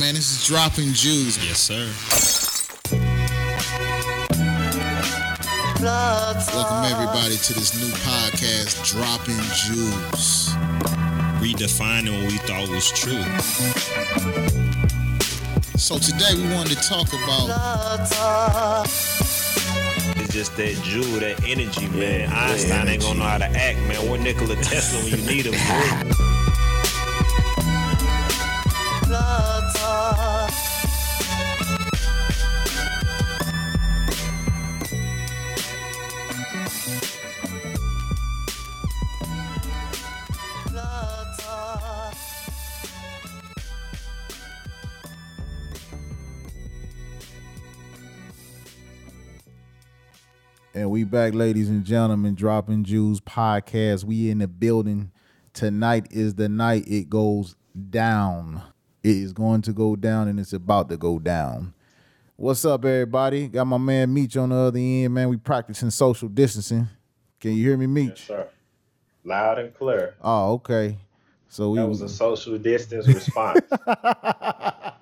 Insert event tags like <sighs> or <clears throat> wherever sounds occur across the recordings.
man. This is Dropping Jews. Yes, sir. Welcome everybody to this new podcast, Dropping Jews. Redefining what we thought was true. So today we wanted to talk about It's just that Jew, that energy, man. Einstein ain't gonna know how to act, man. What Nikola Tesla when you need him, <laughs> back, ladies and gentlemen, dropping Jews podcast. We in the building. Tonight is the night it goes down. It is going to go down and it's about to go down. What's up, everybody? Got my man Meech on the other end, man. We practicing social distancing. Can you hear me, Meech? Yes, sir. Loud and clear. Oh, okay. So we That was a social distance response. <laughs>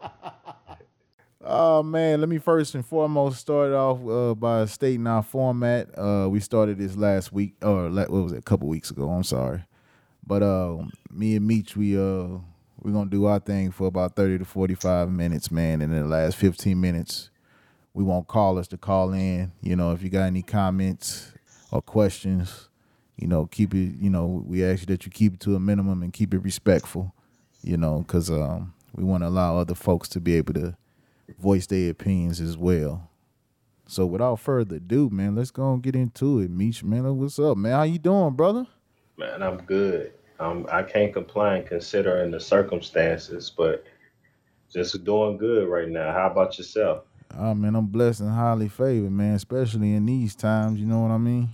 Oh man, let me first and foremost start off uh, by stating our format. Uh, we started this last week, or what was it, a couple weeks ago? I'm sorry, but uh, me and Meech, we uh, we're gonna do our thing for about thirty to forty five minutes, man. And in the last fifteen minutes, we want callers to call in. You know, if you got any comments or questions, you know, keep it. You know, we ask you that you keep it to a minimum and keep it respectful. You know, because um, we want to allow other folks to be able to voice their opinions as well. So without further ado, man, let's go and get into it. Meech, man, what's up, man? How you doing, brother? man, I'm good. Um, I can't complain considering the circumstances, but just doing good right now. How about yourself? Oh man, I'm blessed and highly favored, man, especially in these times, you know what I mean?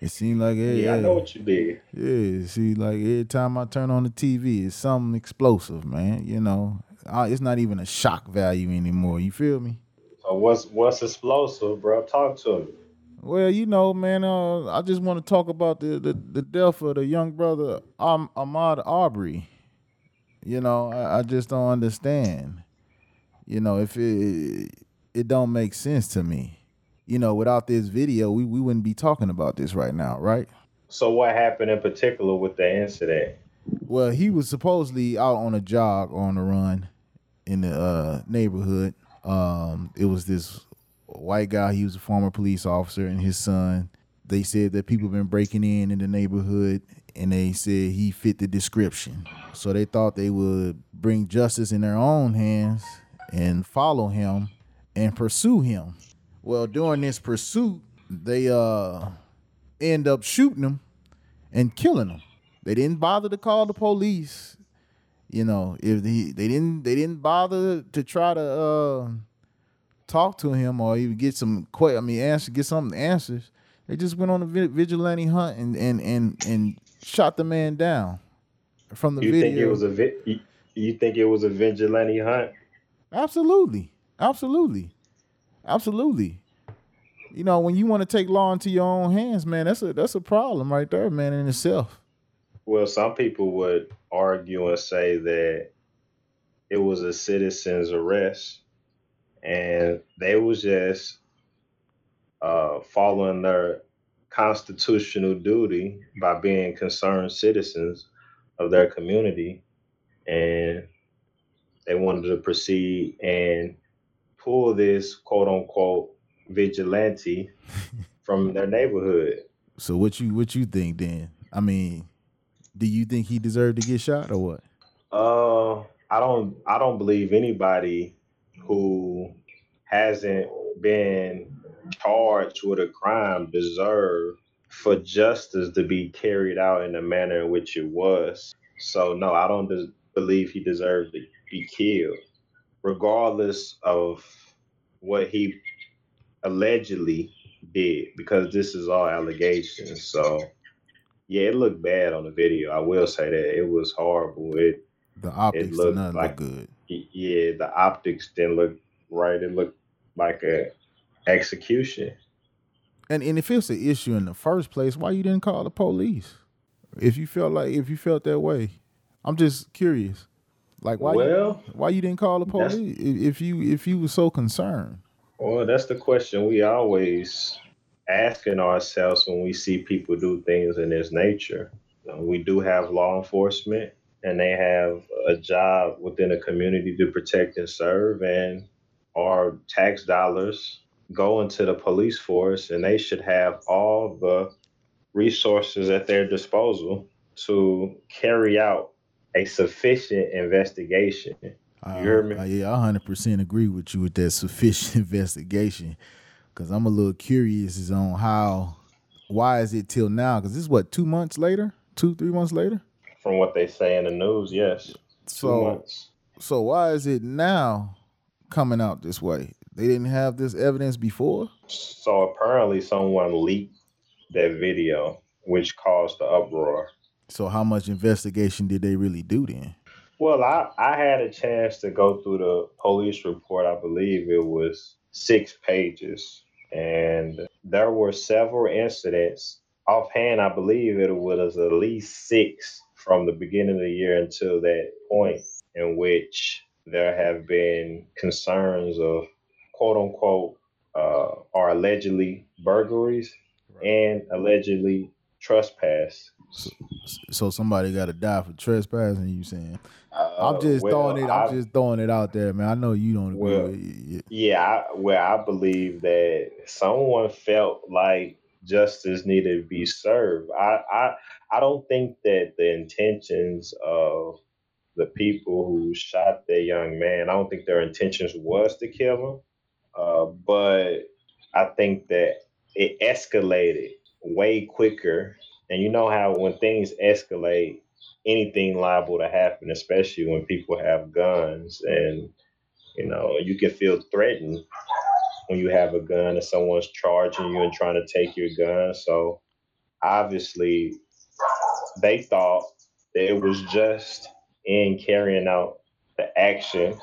It seems like hey, Yeah, I know what you did. Yeah, see, like every time I turn on the TV, it's something explosive, man. You know, I, it's not even a shock value anymore. You feel me? So what's what's explosive, bro? Talk to me. Well, you know, man, uh, I just want to talk about the, the, the death of the young brother um, Ahmaud Arbery. You know, I, I just don't understand. You know, if it it don't make sense to me. You know, without this video, we, we wouldn't be talking about this right now, right? So what happened in particular with the incident? Well, he was supposedly out on a jog or on a run in the uh, neighborhood. Um, it was this white guy. He was a former police officer, and his son. They said that people have been breaking in in the neighborhood, and they said he fit the description. So they thought they would bring justice in their own hands and follow him and pursue him. Well, during this pursuit, they uh end up shooting him and killing him. They didn't bother to call the police. You know, if they they didn't they didn't bother to try to uh, talk to him or even get some que- I mean answer get some answers. They just went on a vigilante hunt and and and and shot the man down from the You video. think it was a vi- you, you think it was a vigilante hunt? Absolutely. Absolutely. Absolutely. You know, when you want to take law into your own hands, man, that's a that's a problem right there, man, in itself. Well, some people would argue and say that it was a citizen's arrest and they was just uh, following their constitutional duty by being concerned citizens of their community and they wanted to proceed and pull this quote unquote vigilante <laughs> from their neighborhood. So what you what you think then? I mean, do you think he deserved to get shot or what? Uh, I don't. I don't believe anybody who hasn't been charged with a crime deserve for justice to be carried out in the manner in which it was. So no, I don't des- believe he deserves to be killed, regardless of what he allegedly did, because this is all allegations. So yeah, it looked bad on the video. I will say that it was horrible. It The optics did looked not like- look good. Yeah, the optics didn't look right. It looked like a execution. And and if it's an issue in the first place, why you didn't call the police? If you felt like if you felt that way, I'm just curious. Like why? Well, you, why you didn't call the police if you if you were so concerned? Well, that's the question we always asking ourselves when we see people do things in this nature. We do have law enforcement, and they have a job within a community to protect and serve, and our tax dollars go into the police force, and they should have all the resources at their disposal to carry out a sufficient investigation. You uh, heard me? I- yeah, I hundred percent agree with you with that sufficient <laughs> investigation. Cause I'm a little curious as on how, why is it till now? Cause this is what two months later, two three months later. From what they say in the news, yes, two So months. so why is it now coming out this way? They didn't have this evidence before. So apparently, someone leaked that video, which caused the uproar. So how much investigation did they really do then? Well, I, I had a chance to go through the police report. I believe it was six pages, and there were several incidents. Offhand, I believe it was at least six from the beginning of the year until that point, in which there have been concerns of quote unquote uh, or allegedly burglaries and allegedly trespass. So somebody got to die for trespassing. You saying? Uh, I'm just well, throwing it. I'm I- just throwing it out there, man. I know you don't agree. Well, with it. Yeah, I, well, I believe that someone felt like justice needed to be served. I, I, I don't think that the intentions of the people who shot that young man, I don't think their intentions was to kill him. Uh, but I think that it escalated way quicker. And you know how when things escalate, anything liable to happen, especially when people have guns and you know, you can feel threatened when you have a gun and someone's charging you and trying to take your gun. So obviously, they thought that it was just in carrying out the action.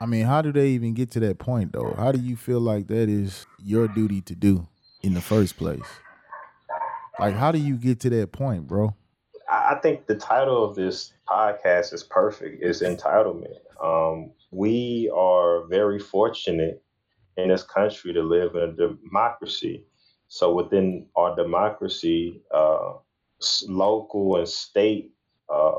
I mean, how do they even get to that point though? How do you feel like that is your duty to do in the first place? Like, how do you get to that point, bro? I think the title of this podcast is perfect. It's entitlement. Um, we are very fortunate in this country to live in a democracy. So within our democracy, uh, local and state uh,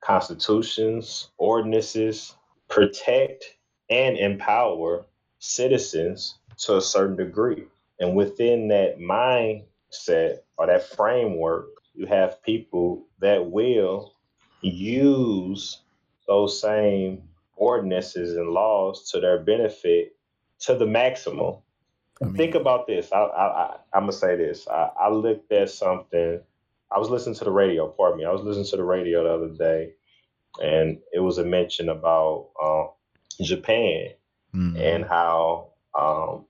constitutions, ordinances protect and empower citizens to a certain degree. And within that mindset or that framework, you have people that will use those same ordinances and laws to their benefit to the maximum. I mean- Think about this. I, I, I, I'm gonna say this. I, I looked at something. I was listening to the radio. Pardon me. I was listening to the radio the other day, and it was a mention about uh, Japan Mm. and how um,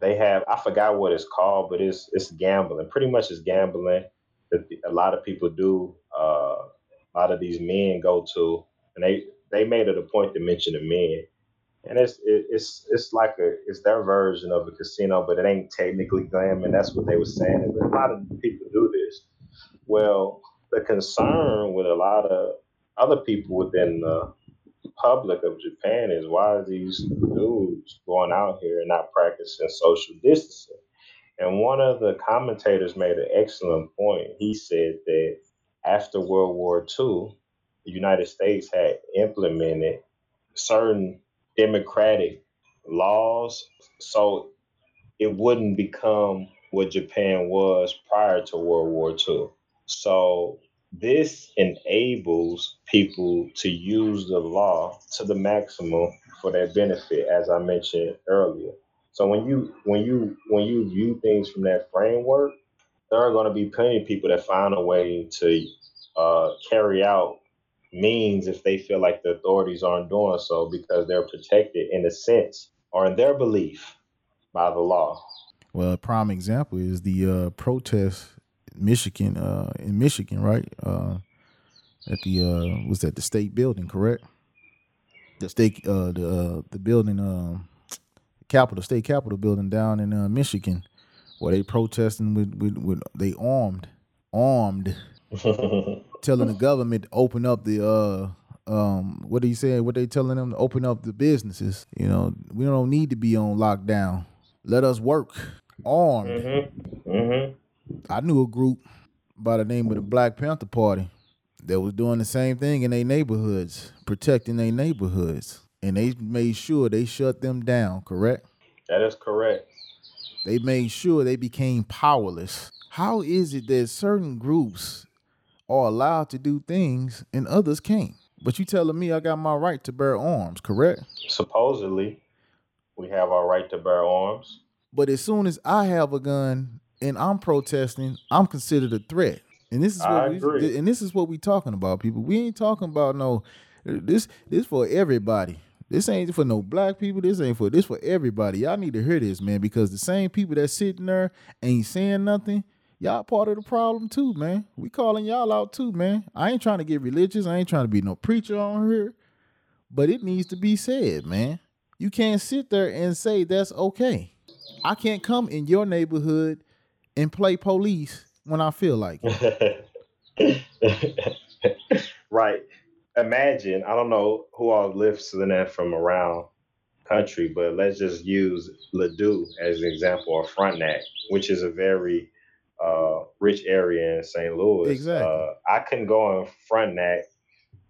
they have I forgot what it's called, but it's it's gambling. Pretty much it's gambling that a lot of people do. Uh, a lot of these men go to, and they they made it a point to mention the men, and it's it, it's it's like a it's their version of a casino, but it ain't technically gambling. That's what they were saying. But a lot of people do this. Well, the concern with a lot of other people within the public of Japan is why are these dudes going out here and not practicing social distancing? And one of the commentators made an excellent point. He said that after World War II, the United States had implemented certain democratic laws so it wouldn't become what Japan was prior to World War II. So this enables people to use the law to the maximum for their benefit, as I mentioned earlier. So when you when you when you view things from that framework, there are going to be plenty of people that find a way to uh, carry out means if they feel like the authorities aren't doing so because they're protected in a sense or in their belief by the law. Well, a prime example is the uh, protest Michigan, uh, in Michigan, right? Uh, at the uh, was that the state building, correct? The state, uh, the uh, the building, um, Capitol, state Capitol building down in uh, Michigan, where they protesting with, with with they armed, armed, <laughs> telling the government to open up the uh um, what you said, what they telling them to open up the businesses. You know, we don't need to be on lockdown. Let us work armed. Mm-hmm. Mm-hmm. I knew a group by the name of the oh. Black Panther Party that was doing the same thing in their neighborhoods, protecting their neighborhoods, and they made sure they shut them down. Correct? That is correct. They made sure they became powerless. How is it that certain groups are allowed to do things and others can't? But you telling me I got my right to bear arms, correct? Supposedly, we have our right to bear arms. But as soon as I have a gun and I'm protesting, I'm considered a threat. And this is what I we agree. and this is what we talking about, people. We ain't talking about no this this for everybody. This ain't for no black people. This ain't for this for everybody. Y'all need to hear this, man, because the same people that sitting there ain't saying nothing, y'all part of the problem too, man. We calling y'all out too, man. I ain't trying to get religious. I ain't trying to be no preacher on here, but it needs to be said, man. You can't sit there and say that's okay. I can't come in your neighborhood and play police when I feel like it. <laughs> right. Imagine, I don't know who all lives in that from around country, but let's just use Ladue as an example, or Frontenac, which is a very uh, rich area in St. Louis. Exactly. Uh, I couldn't go on Frontenac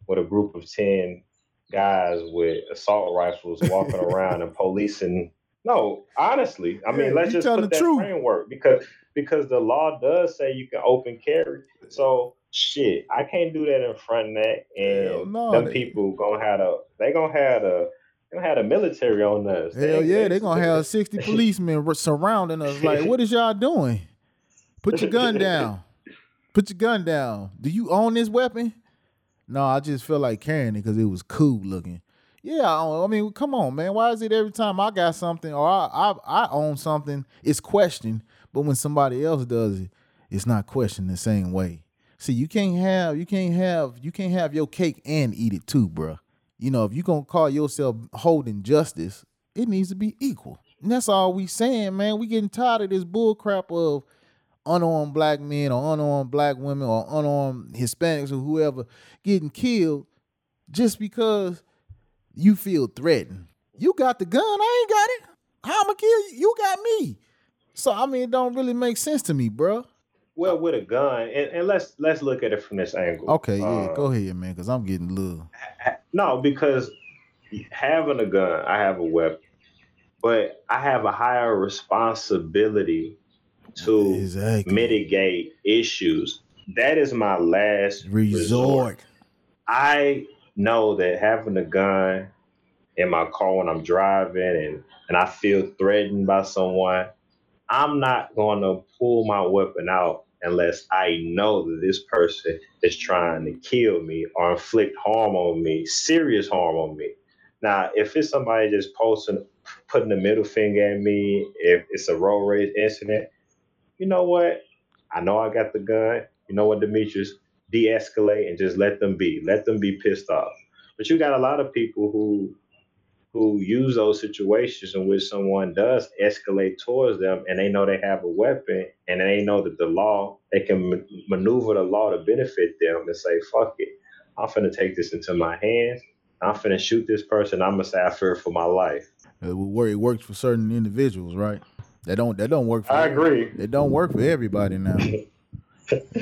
with a group of 10 guys with assault rifles walking <laughs> around and policing. No, honestly, I mean, Yeah, let's just put the that truth. framework because because the law does say you can open carry. So shit, I can't do that in front of that, and no, them they- people gonna have a they gonna have a they gonna have the military on us. Hell yeah, they gonna have sixty <laughs> policemen surrounding us. Like, what is y'all doing? Put your gun down. Put your gun down. Do you own this weapon? No, I just feel like carrying it because it was cool looking. Yeah, I, I mean, come on, man. Why is it every time I got something or I, I I own something, it's questioned, but when somebody else does it, it's not questioned the same way. See, you can't have you can't have you can't have your cake and eat it too, bruh. You know, if you're gonna call yourself holding justice, it needs to be equal. And that's all we saying, man. We getting tired of this bull crap of unarmed black men or unarmed black women or unarmed Hispanics or whoever getting killed just because you feel threatened. You got the gun, I ain't got it. How I'ma kill you? You got me. So I mean, it don't really make sense to me, bruh. Well, with a gun, and, and let's let's look at it from this angle. Okay, yeah, Uh, go ahead, man, because I'm getting a little. No, because having a gun, I have a weapon, but I have a higher responsibility to Exactly. mitigate issues. That is my last resort. Resort. I know that having a gun in my car when I'm driving and, and I feel threatened by someone, I'm not going to pull my weapon out unless I know that this person is trying to kill me or inflict harm on me, serious harm on me. Now, if it's somebody just posting, putting a middle finger at me, if it's a road rage incident, you know what? I know I got the gun. You know what, Demetrius? De-escalate and just let them be. Let them be pissed off. But you got a lot of people who who use those situations in which someone does escalate towards them and they know they have a weapon and they know that the law they can ma- maneuver the law to benefit them and say fuck it i'm finna take this into my hands i'm finna shoot this person i'm gonna say i fear for my life uh, It. It works for certain individuals, right? That don't. That don't work for. i agree It don't work for everybody now. <laughs>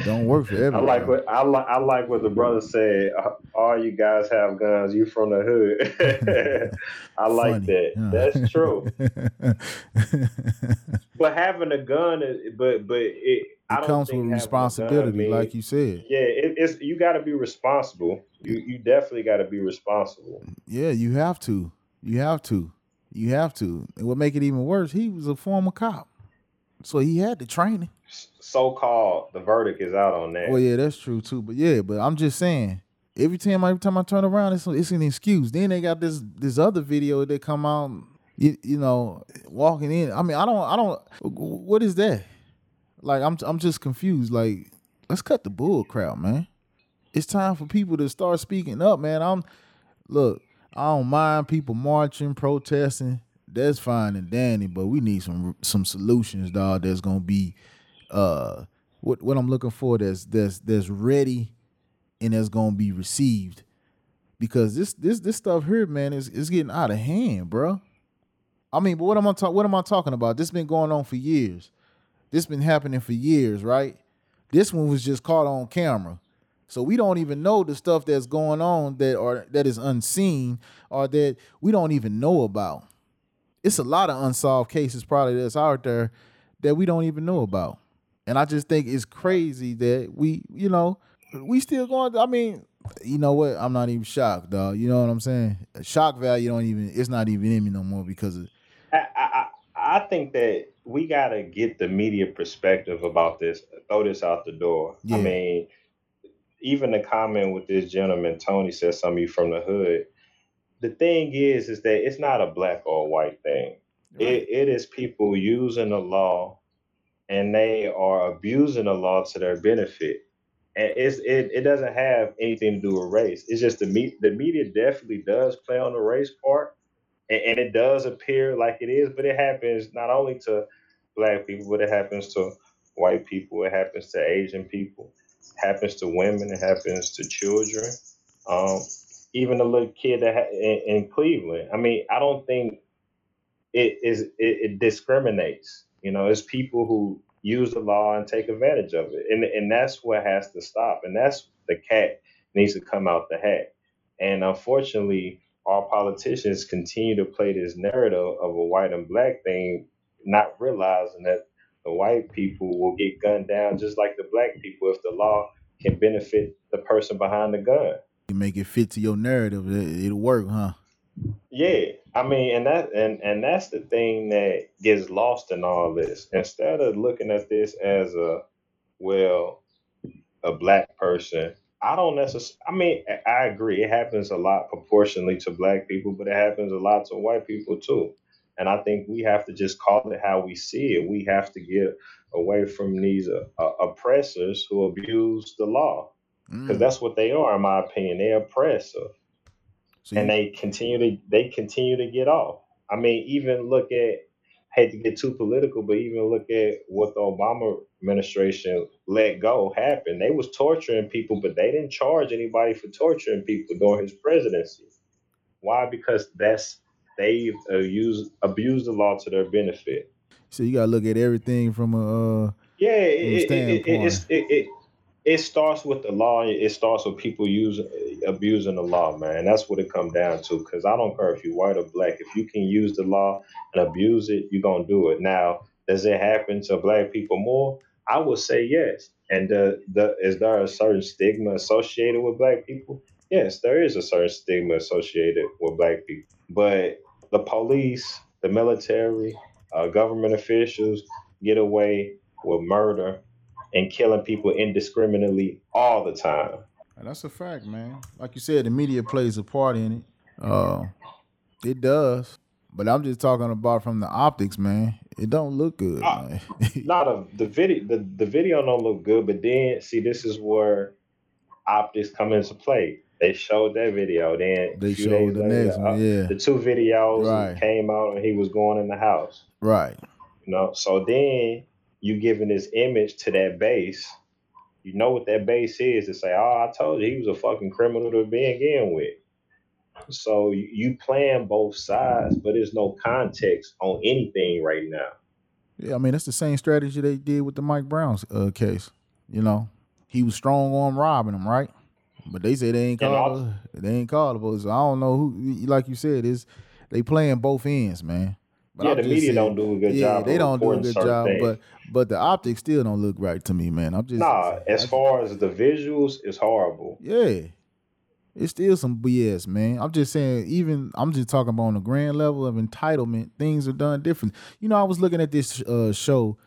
Don't work for I like what I like. I like what the brother said. Uh, All you guys have guns. You from the hood. <laughs> I like Funny, that. huh? That's true. <laughs> But having a gun, is, but but it, I it don't comes think with a gun responsibility, like you said. Yeah, it, it's you got to be responsible. You you definitely got to be responsible. Yeah, you have to. You have to. You have to. And what make it even worse, he was a former cop, so he had the training. So called, the verdict is out on that. Well, yeah, that's true too. But yeah, but I'm just saying, every time every time I turn around, it's it's an excuse. Then they got this this other video that come out, you, you know, walking in. I mean, I don't I don't. What is that? Like I'm I'm just confused. Like let's cut the bull crap, man. It's time for people to start speaking up, man. I'm look. I don't mind people marching, protesting. That's fine and dandy, but we need some some solutions, dog. That's gonna be uh what what I'm looking for that's that's that's ready and that's gonna be received because this this this stuff here, man, is is getting out of hand, bro. I mean, but what am I talking? What am I talking about? This been going on for years. This been happening for years, right? This one was just caught on camera. So we don't even know the stuff that's going on that or that is unseen or that we don't even know about. It's a lot of unsolved cases probably that's out there that we don't even know about. And I just think it's crazy that we, you know, we still going. I mean, you know what? I'm not even shocked, dog. You know what I'm saying? Shock value don't even. It's not even in me no more because of. I, I I think that we gotta get the media perspective about this. Throw this out the door. Yeah. I mean, even the comment with this gentleman, Tony said something from the hood. The thing is, is that it's not a black or white thing. It, it is people using the law and they are abusing the law to their benefit. And it's it, it doesn't have anything to do with race. It's just the me, the media definitely does play on the race part, and, and it does appear like it is, but it happens not only to black people, but it happens to white people, it happens to Asian people, it happens to women, it happens to children, um, even the little kid that ha- in, in Cleveland. I mean, I don't think it is it, it discriminates. You know, it's people who use the law and take advantage of it, and and that's what has to stop. And that's the cat needs to come out the hat. And unfortunately, our politicians continue to play this narrative of a white and black thing, not realizing that the white people will get gunned down just like the black people if the law can benefit the person behind the gun. You make it fit to your narrative. It, it'll work, huh? Yeah, I mean, and that and and that's the thing that gets lost in all this. Instead of looking at this as a well, a black person, I don't necessarily. I mean, I I agree. It happens a lot proportionally to black people, but it happens a lot to white people too. And I think we have to just call it how we see it. We have to get away from these uh, uh, oppressors who abuse the law, because Mm. that's what they are, in my opinion. They're oppressive So and you, they continue to they continue to get off. I mean, even look at hate to get too political, but even look at what the Obama administration let go happened. They was torturing people, but they didn't charge anybody for torturing people during his presidency. Why? Because that's they've uh, used abused the law to their benefit. so you gotta look at everything from a. Uh, Yeah, From a it, it, it, it, it, it, starts with the law. It starts with people using abusing the law, man. That's what it comes down to. Because I don't care if you're white or black. If you can use the law and abuse it, you're gonna do it. Now, does it happen to black people more? I would say yes. And the, the is there a certain stigma associated with black people? Yes, there is a certain stigma associated with black people. But the police, the military, uh, government officials get away with murder and killing people indiscriminately all the time. That's a fact, man. Like you said, the media plays a part in it. Uh, it does. But I'm just talking about from the optics, man. It don't look good, man. <laughs> Not of the video. The, the video don't look good, but then see, this is where optics come into play. They showed that video. Then they showed the later, next uh, one, yeah. the two videos Right. came out, and he was going in the house. Right. You know, so then you giving this image to that base. You know what that base is to say, "Oh, I told you he was a fucking criminal to begin with." So you playing both sides, but there's no context on anything right now. Yeah, I mean that's the same strategy they did with the Mike Brown's uh, case. You know, he was strong on robbing him, right? But they say they ain't called. They ain't callable. So I don't know who. Like you said, is they playing both ends, man. But yeah, I'm the media saying- don't do a good yeah, job. they don't do a good job, things. but but the optics still don't look right to me, man. I'm just nah, as far as the visuals, it's horrible. yeah, it's still some BS, man. I'm just saying, even I'm just talking about on the grand level of entitlement, things are done different. You know, I was looking at this uh, show.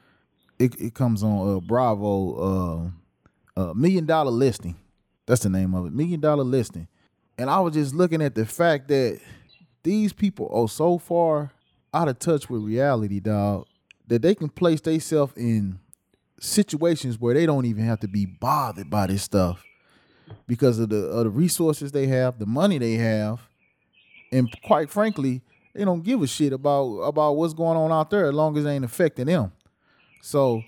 It, it comes on uh, Bravo, uh, uh, Million Dollar Listing. That's the name of it, Million Dollar Listing. And I was just looking at the fact that these people are so far out of touch with reality, dog, that they can place themselves in situations where they don't even have to be bothered by this stuff because of the of the resources they have, the money they have, and quite frankly, they don't give a shit about about what's going on out there as long as it ain't affecting them. So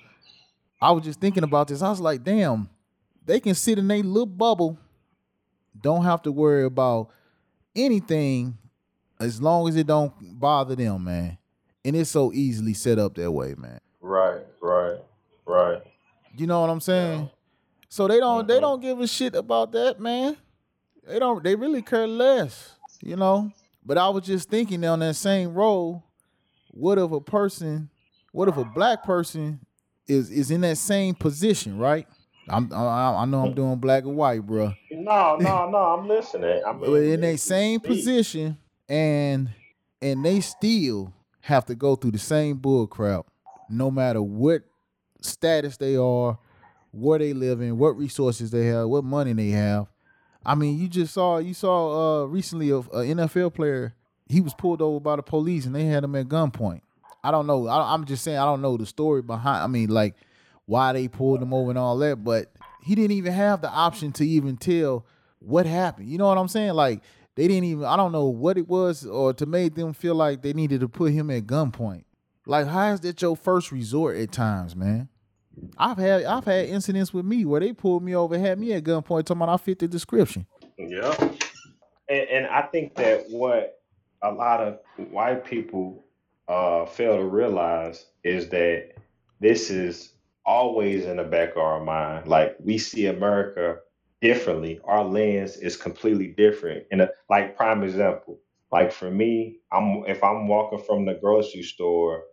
I was just thinking about this. I was like, damn, they can sit in a little bubble, don't have to worry about anything as long as it don't bother them, man. And it's so easily set up that way, man. Right, right, right. You know what I'm saying? So they don't they Mhm. don't give a shit about that, man. They don't they really care less, you know? But I was just thinking on that same role, what if a person, what if a black person is is in that same position, right? I'm I, I know I'm doing black and white, bro. No, no, no. I'm listening. I <laughs> But in that same position and and they still have to go through the same bull crap no matter what status they are where they live in what resources they have what money they have. I mean you just saw you saw uh recently a, nfl player he was pulled over by the police and they had him at gunpoint. I don't know I, i'm just saying i don't know the story behind i mean like why they pulled him over and all that but he didn't even have the option to even tell what happened. You know what i'm saying? Like they didn't even i don't know what it was or to make them feel like they needed to put him at gunpoint like how is that your first resort at times man i've had i've had incidents with me where they pulled me over had me at gunpoint talking about i fit the description Yeah. And, and I think that what a lot of white people uh, fail to realize is that this is always in the back of our mind. Like we see America differently. Our lens is completely different. And uh, like prime example, like for me, I'm if I'm walking from the grocery store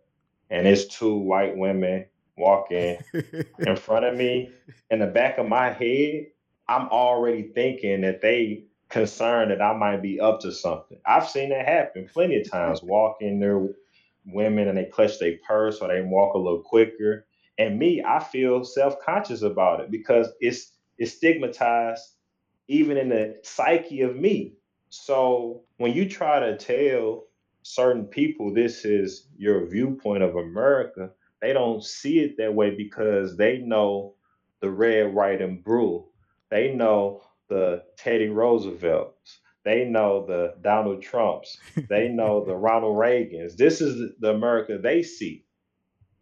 and it's two white women walking <laughs> in front of me, in the back of my head, I'm already thinking that they concerned that I might be up to something. I've seen that happen plenty of times. <laughs> Walking there, women and they clutch their purse or they walk a little quicker. And me, I feel self-conscious about it because it's it's stigmatized even in the psyche of me. So when you try to tell certain people this is your viewpoint of America, they don't see it that way because they know the red, white, and blue. They know the Teddy Roosevelts. They know the Donald Trumps. <laughs> They know the Ronald Reagans. This is the America they see.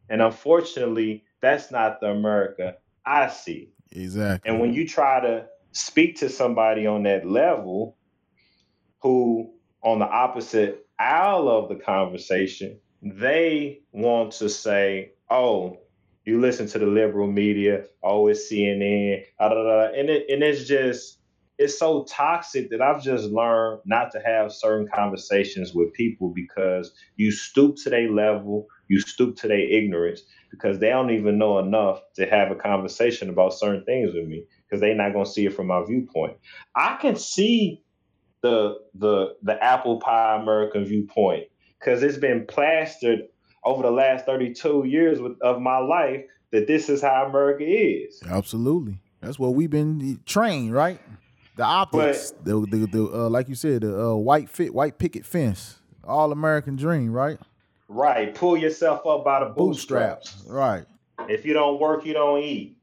And unfortunately, that's not the America I see. Exactly And when you try to speak to somebody on that level who on the opposite aisle of the conversation, they want to say, oh, you listen to the liberal media, oh, it's CNN, ah, da, da, da. and it and it's just it's so toxic that I've just learned not to have certain conversations with people because you stoop to their level, you stoop to their ignorance because they don't even know enough to have a conversation about certain things with me because they're not going to see it from my viewpoint. I can see the the the apple pie American viewpoint because it's been plastered over the last 32 years with, of my life that this is how America is. absolutely that's what we've been trained right the optics the, the, the uh, like you said the uh, white fit white picket fence all american dream right Right. Pull yourself up by the bootstraps. right If you don't work, you don't eat.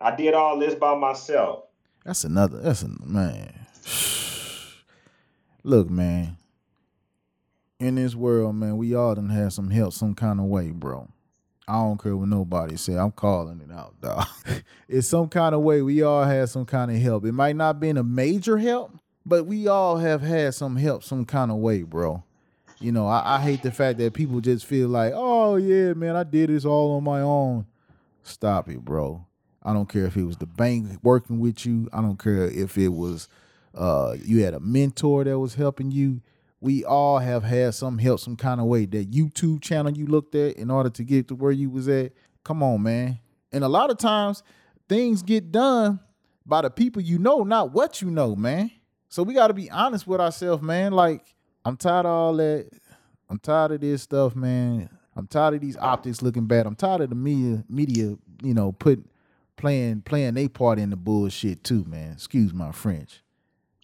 I did all this by myself. That's another. That's a man. <sighs> Look, man. In this world, man, we all done had some help some kind of way, bro. I don't care what nobody say. I'm calling it out, dog. <laughs> it's some kind of way we all had some kind of help. It might not been a major help, but we all have had some help some kind of way, bro. You know, I, I hate the fact that people just feel like, oh yeah, man, I did this all on my own. Stop it, bro. I don't care if it was the bank working with you. I don't care if it was uh you had a mentor that was helping you. We all have had some help some kind of way. That YouTube channel you looked at in order to get to where you was at. Come on, man. And a lot of times things get done by the people you know, not what you know, man. So we got to be honest with ourselves, man. Like I'm tired of all that. I'm tired of this stuff, man. I'm tired of these optics looking bad. I'm tired of the media, media, you know, put playing playing their part in the bullshit too, man. Excuse my French,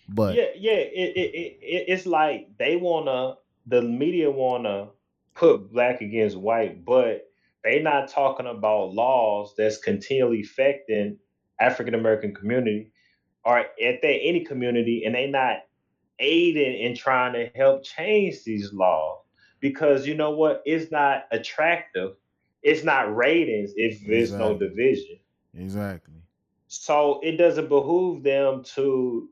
but yeah, yeah. It, it, it, it- it's like they wanna, the media wanna put black against white, but they not talking about laws that's continually affecting African American community or at that any community, and they not aiding in trying to help change these laws because you know what? It's not attractive. It's not ratings if there's no division. exactly. So it doesn't behoove them to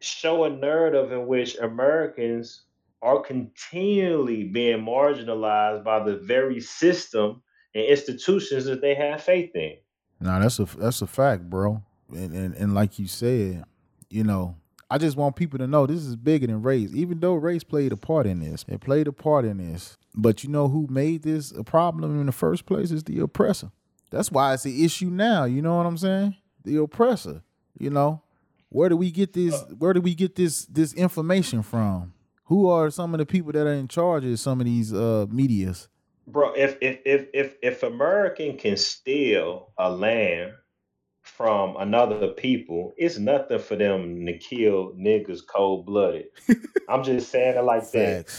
show a narrative in which Americans are continually being marginalized by the very system and institutions that they have faith in. Nah, that's a that's a fact, bro. And, and and like you said, you know, I just want people to know this is bigger than race. Even though race played a part in this, it played a part in this. But you know who made this a problem in the first place is the oppressor. That's why it's the issue now. You know what I'm saying? The oppressor. You know, where do we get this? Where do we get this this information from? Who are some of the people that are in charge of some of these uh medias? Bro, if if if if if American can steal a land from another people, it's nothing for them to kill niggas cold blooded. <laughs> I'm just saying it like that.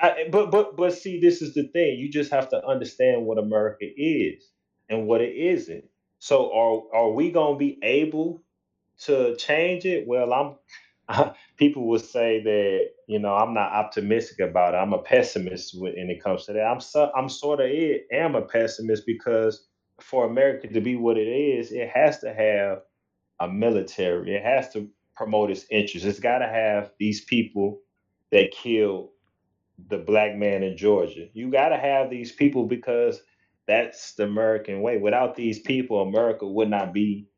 I, but but but see, this is the thing. You just have to understand what America is and what it isn't. So are are we gonna be able to change it? Well, I'm. <laughs> People would say that you know I'm not optimistic about it. I'm a pessimist when it comes to that. I'm so, I'm sort of am a pessimist because for America to be what it is, it has to have a military. It has to promote its interests. It's got to have these people that killed the black man in Georgia. You got to have these people because that's the American way. Without these people, America would not be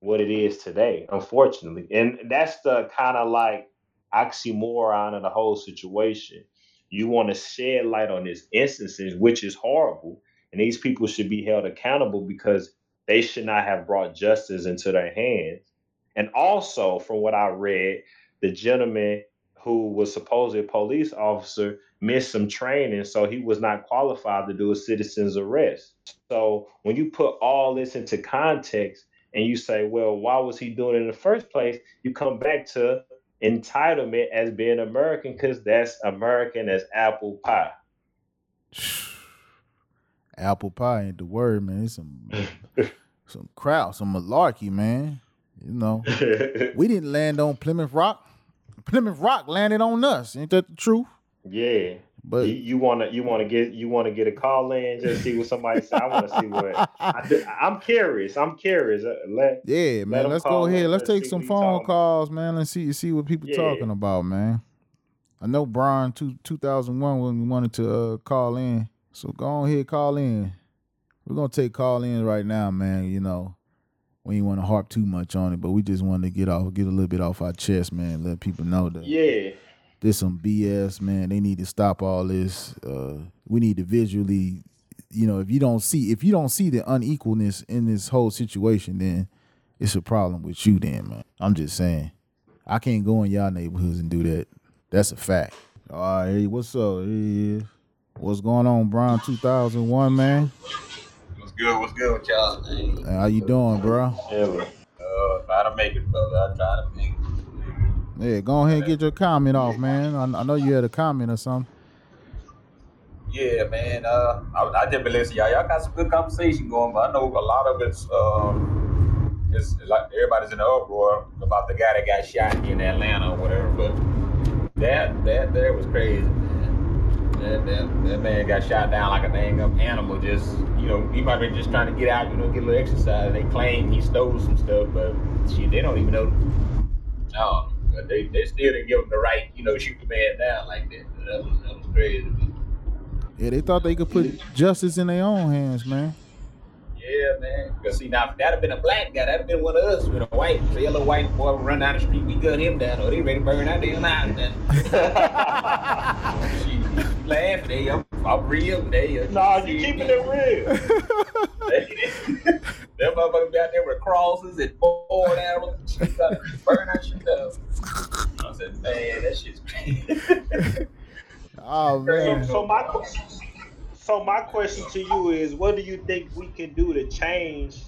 what it is today, unfortunately. And that's the kind of like oxymoron of the whole situation. You want to shed light on these instances, which is horrible, and these people should be held accountable because they should not have brought justice into their hands. And also, from what I read, the gentleman who was supposedly a police officer missed some training, so he was not qualified to do a citizen's arrest. So when you put all this into context and you say, well, why was he doing it in the first place? You come back to entitlement as being American because that's American as apple pie. <sighs> Apple pie ain't the word, man. It's some <laughs> some crowd, some malarkey, man. You know, <laughs> we didn't land on Plymouth Rock. Plymouth Rock landed on us. Ain't that the truth? Yeah. But you, you wanna you wanna get you wanna get a call in just see what somebody say. I want to see what I, am curious. I'm curious. Uh, Let yeah, man. them Let's go ahead. Let's Let's take some phone calls, man. Let's see see what people Yeah. talking about, man. I know Brian two two thousand one when we wanted to uh, call in, so go on ahead call in. We're gonna take call in right now, man. You know, we ain't want to harp too much on it, but we just wanted to get off, get a little bit off our chest, man. Let people know that yeah. This some BS, man. They need to stop all this. Uh, we need to visually, you know, if you don't see if you don't see the unequalness in this whole situation, then it's a problem with you, then, man. I'm just saying, I can't go in y'all neighborhoods and do that. That's a fact. All right, hey, what's up? Here he is. What's going on, Brian? 2001, man. What's good? What's good with y'all? Man? How you doing, bro? yeah. Uh, try to make it, brother. I try to make it. Yeah, go ahead and get your comment off, man. I, I know you had a comment or something. Yeah, man. Uh, I, I just been y'all. Y'all got some good conversation going, but I know a lot of it's um, it's like everybody's in the uproar about the guy that got shot in Atlanta or whatever. But that that that was crazy. That, that, that man got shot down like a dang up animal. Just you know, he might be just trying to get out, you know, get a little exercise. They claim he stole some stuff, but shit, they don't even know. No, but they, they still didn't give him the right, you know, shoot the man down like that. That was that was crazy. Yeah, they thought they could put justice in their own hands, man. Yeah, man. Cause see now if that'd have been a black guy, that'd have been one of us with a white, a yellow white boy run down the street, we gun him down, or they ready to burn that damn house down. <laughs> Laughing, they I'm, I'm real, they Nah, you keeping it real. <laughs> <laughs> Them motherfuckers be out there with crosses and board arrows and shit, got to burn that shit down. I said, man, that shit's <laughs> oh, crazy. Oh man. so my que- so my question to you is, what do you think we can do to change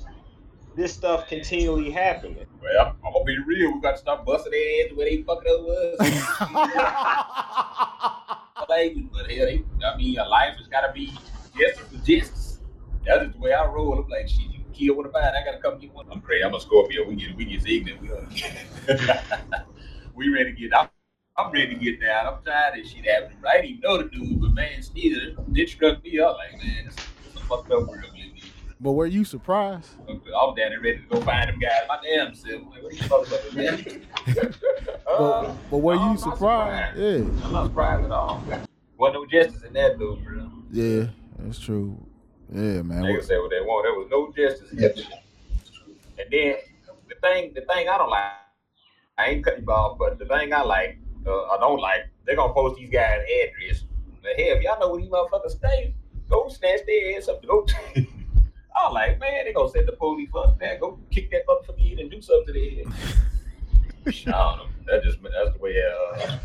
this stuff continually happening? well, I'm, I'm gonna be real. We got to start busting their heads where they fucking up us. <laughs> <laughs> like, but hell, they, I mean, your life has got to be justice for justice. That's just the way I roll. I'm like, shit, you kill one of mine, I gotta come get one. I'm crazy. I'm a Scorpio. We get we get ignorant. We, don't- <laughs> we ready to get out. I'm ready to get down. I'm tired of this shit happening. I didn't even know the dude, but man, still, it struck me up like, man, it's, it's a fucked up world we live in. But were you surprised? I'm down there ready to go find them guys. My damn self. Like, what you motherfuckers, man? <laughs> But, Uh, but were no, you not surprised? Yeah, I'm not surprised at all. Wasn't no justice in that though, bro. yeah, that's true. Yeah, man. What- say what they want. There was no justice. in that. And then the thing, the thing I don't like, I ain't cutting you off, but the thing I like, uh, I don't like, they're gonna post these guys' address. But hell, if y'all know where these motherfuckers stay, go snatch their ass up. Go. <laughs> I'm like, man, they gonna send the police fuck that. Go kick that motherfucker in and do something to their head. <laughs> I don't know. That just that's the way. Uh,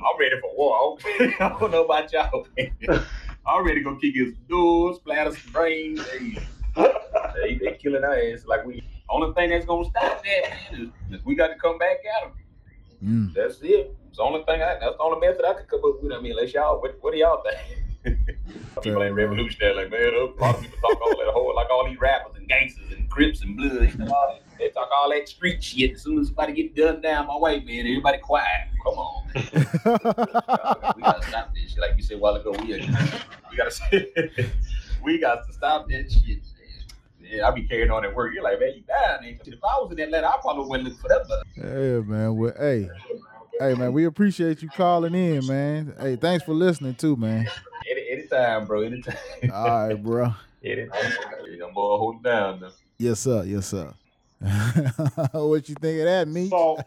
I'm ready for war. I don't <laughs> know about y'all. <laughs> I'm ready to go kick his doors, splatter some brains. They, they, they killing our ass like we. Only thing that's gonna stop that man, is, is we got to come back at them. Mm. That's it. It's the only thing. I, that's the only method I could come up with. I mean, unless y'all, what, what do y'all think? People ain't revolutionary. Like man, a lot of people talk all that whole like all these rappers and gangsters and Crips and Bloods. and all that- they talk all that street shit. As soon as somebody get done down my way, man, everybody quiet. Come on, man. <laughs> we gotta stop this shit. Like you said a while ago, we, we gotta <laughs> we got to stop that shit. Man. Yeah, I be carrying on at work. You're like, man, you dying. If I was in Atlanta, I probably wouldn't look for that. But yeah, man. Well, hey, hey, man. We appreciate you calling in, man. Hey, thanks for listening too, man. any, anytime, bro. Anytime. <laughs> All right, bro. anytime. I'm gonna hold down. Though. Yes, sir. Yes, sir. <laughs> what you think of that, me? So,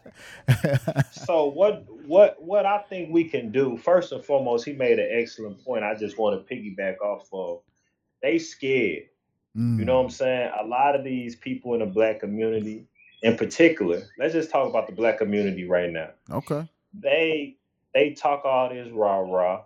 <laughs> so what what what I think we can do first and foremost, he made an excellent point. I just want to piggyback off of. They scared. Mm. You know what I'm saying? A lot of these people in the black community, in particular, let's just talk about the black community right now. Okay. They they talk all this rah rah,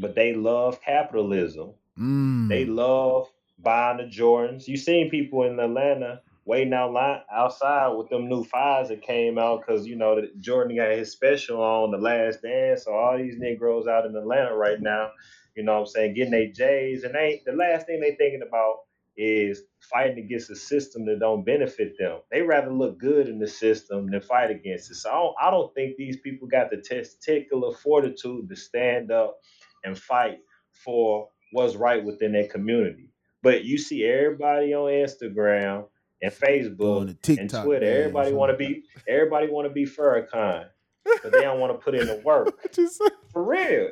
but they love capitalism. Mm. They love buying the Jordans. You seen people in Atlanta waiting out line outside with them new fives that came out because you know that Jordan got his special on the last dance. So all these Negroes out in Atlanta right now, you know what I'm saying, getting their J's and they the last thing they thinking about is fighting against a system that don't benefit them. They rather look good in the system than fight against it. So I don't, I don't think these people got the testicular fortitude to stand up and fight for what's right within their community. But you see everybody on Instagram and Facebook and. Twitter, dance, everybody want to be <laughs> everybody want to be Farrakhan, but they don't want to put in the work. <laughs> For real,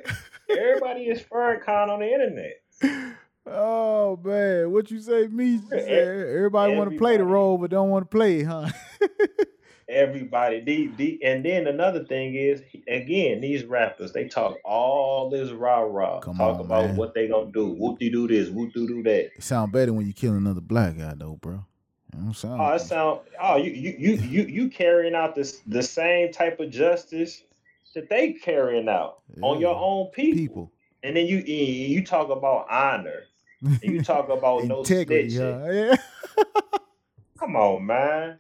everybody is Farrakhan on the internet. Oh man, what you say, me? Say everybody want to play the role, but don't want to play, huh? <laughs> Everybody, the, the, and then another thing is, again, these rappers they talk all this rah rah, talk on, about man. what they gonna do, whoop de do this, whoop de do that. It sound better when you kill another black guy, though, bro. You know what I'm oh, saying? Oh, it sound oh you you you you you carrying out this the same type of justice that they carrying out on your own people. people. And then you you talk about honor. And you talk about <laughs> no snitching. Yeah. <laughs> Come on, man.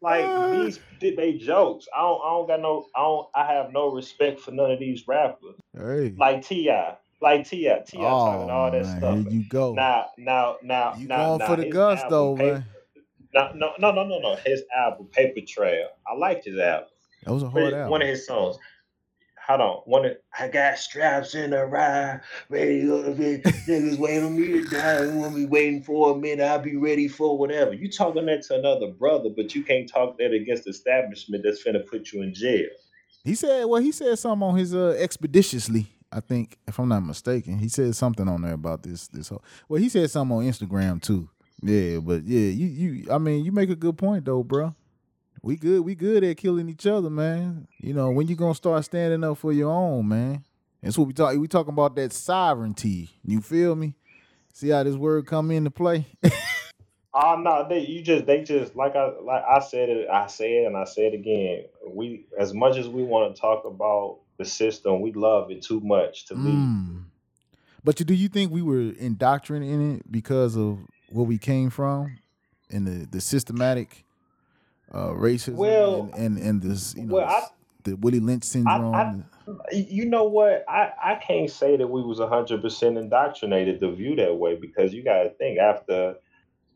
Like Ah. these they jokes. I don't I don't got no I don't I have no respect for none of these rappers. Hey. Like T.I. Like T.I. T.I. talking oh all that man, stuff. here you go. Now now now you now, going now for the his gusto, Paper- man? No, no, no, no, no, no. His album, Paper Trail. I liked his album. That was a hard of- album. One of his songs. Hold on. One of, I got straps in the ride, ready to bed. Niggas waiting on me to die. They want me waiting for a minute. I'll be ready for whatever. You talking that to another brother, but you can't talk that against establishment that's finna put you in jail. He said, well, he said something on his uh, expeditiously. I think, if I'm not mistaken, he said something on there about this. This whole. Well, he said something on Instagram too. Yeah, but yeah, you you. I mean, you make a good point though, bro. We good. We good at killing each other, man. You know, when you gonna start standing up for your own, man? That's what we talk. We talking about that sovereignty. You feel me? See how this word come into play? <laughs> Oh no, they you just they just like I like I said it, I say it and I said it again. We as much as we want to talk about the system, we love it too much to leave. Mm. But you, do you think we were indoctrinated in it because of where we came from and the, the systematic uh, racism Well- and, and and this you know well, I- the Willie Lynch syndrome? I- You know what? I, I can't say that we was hundred percent indoctrinated to view that way because you got to think after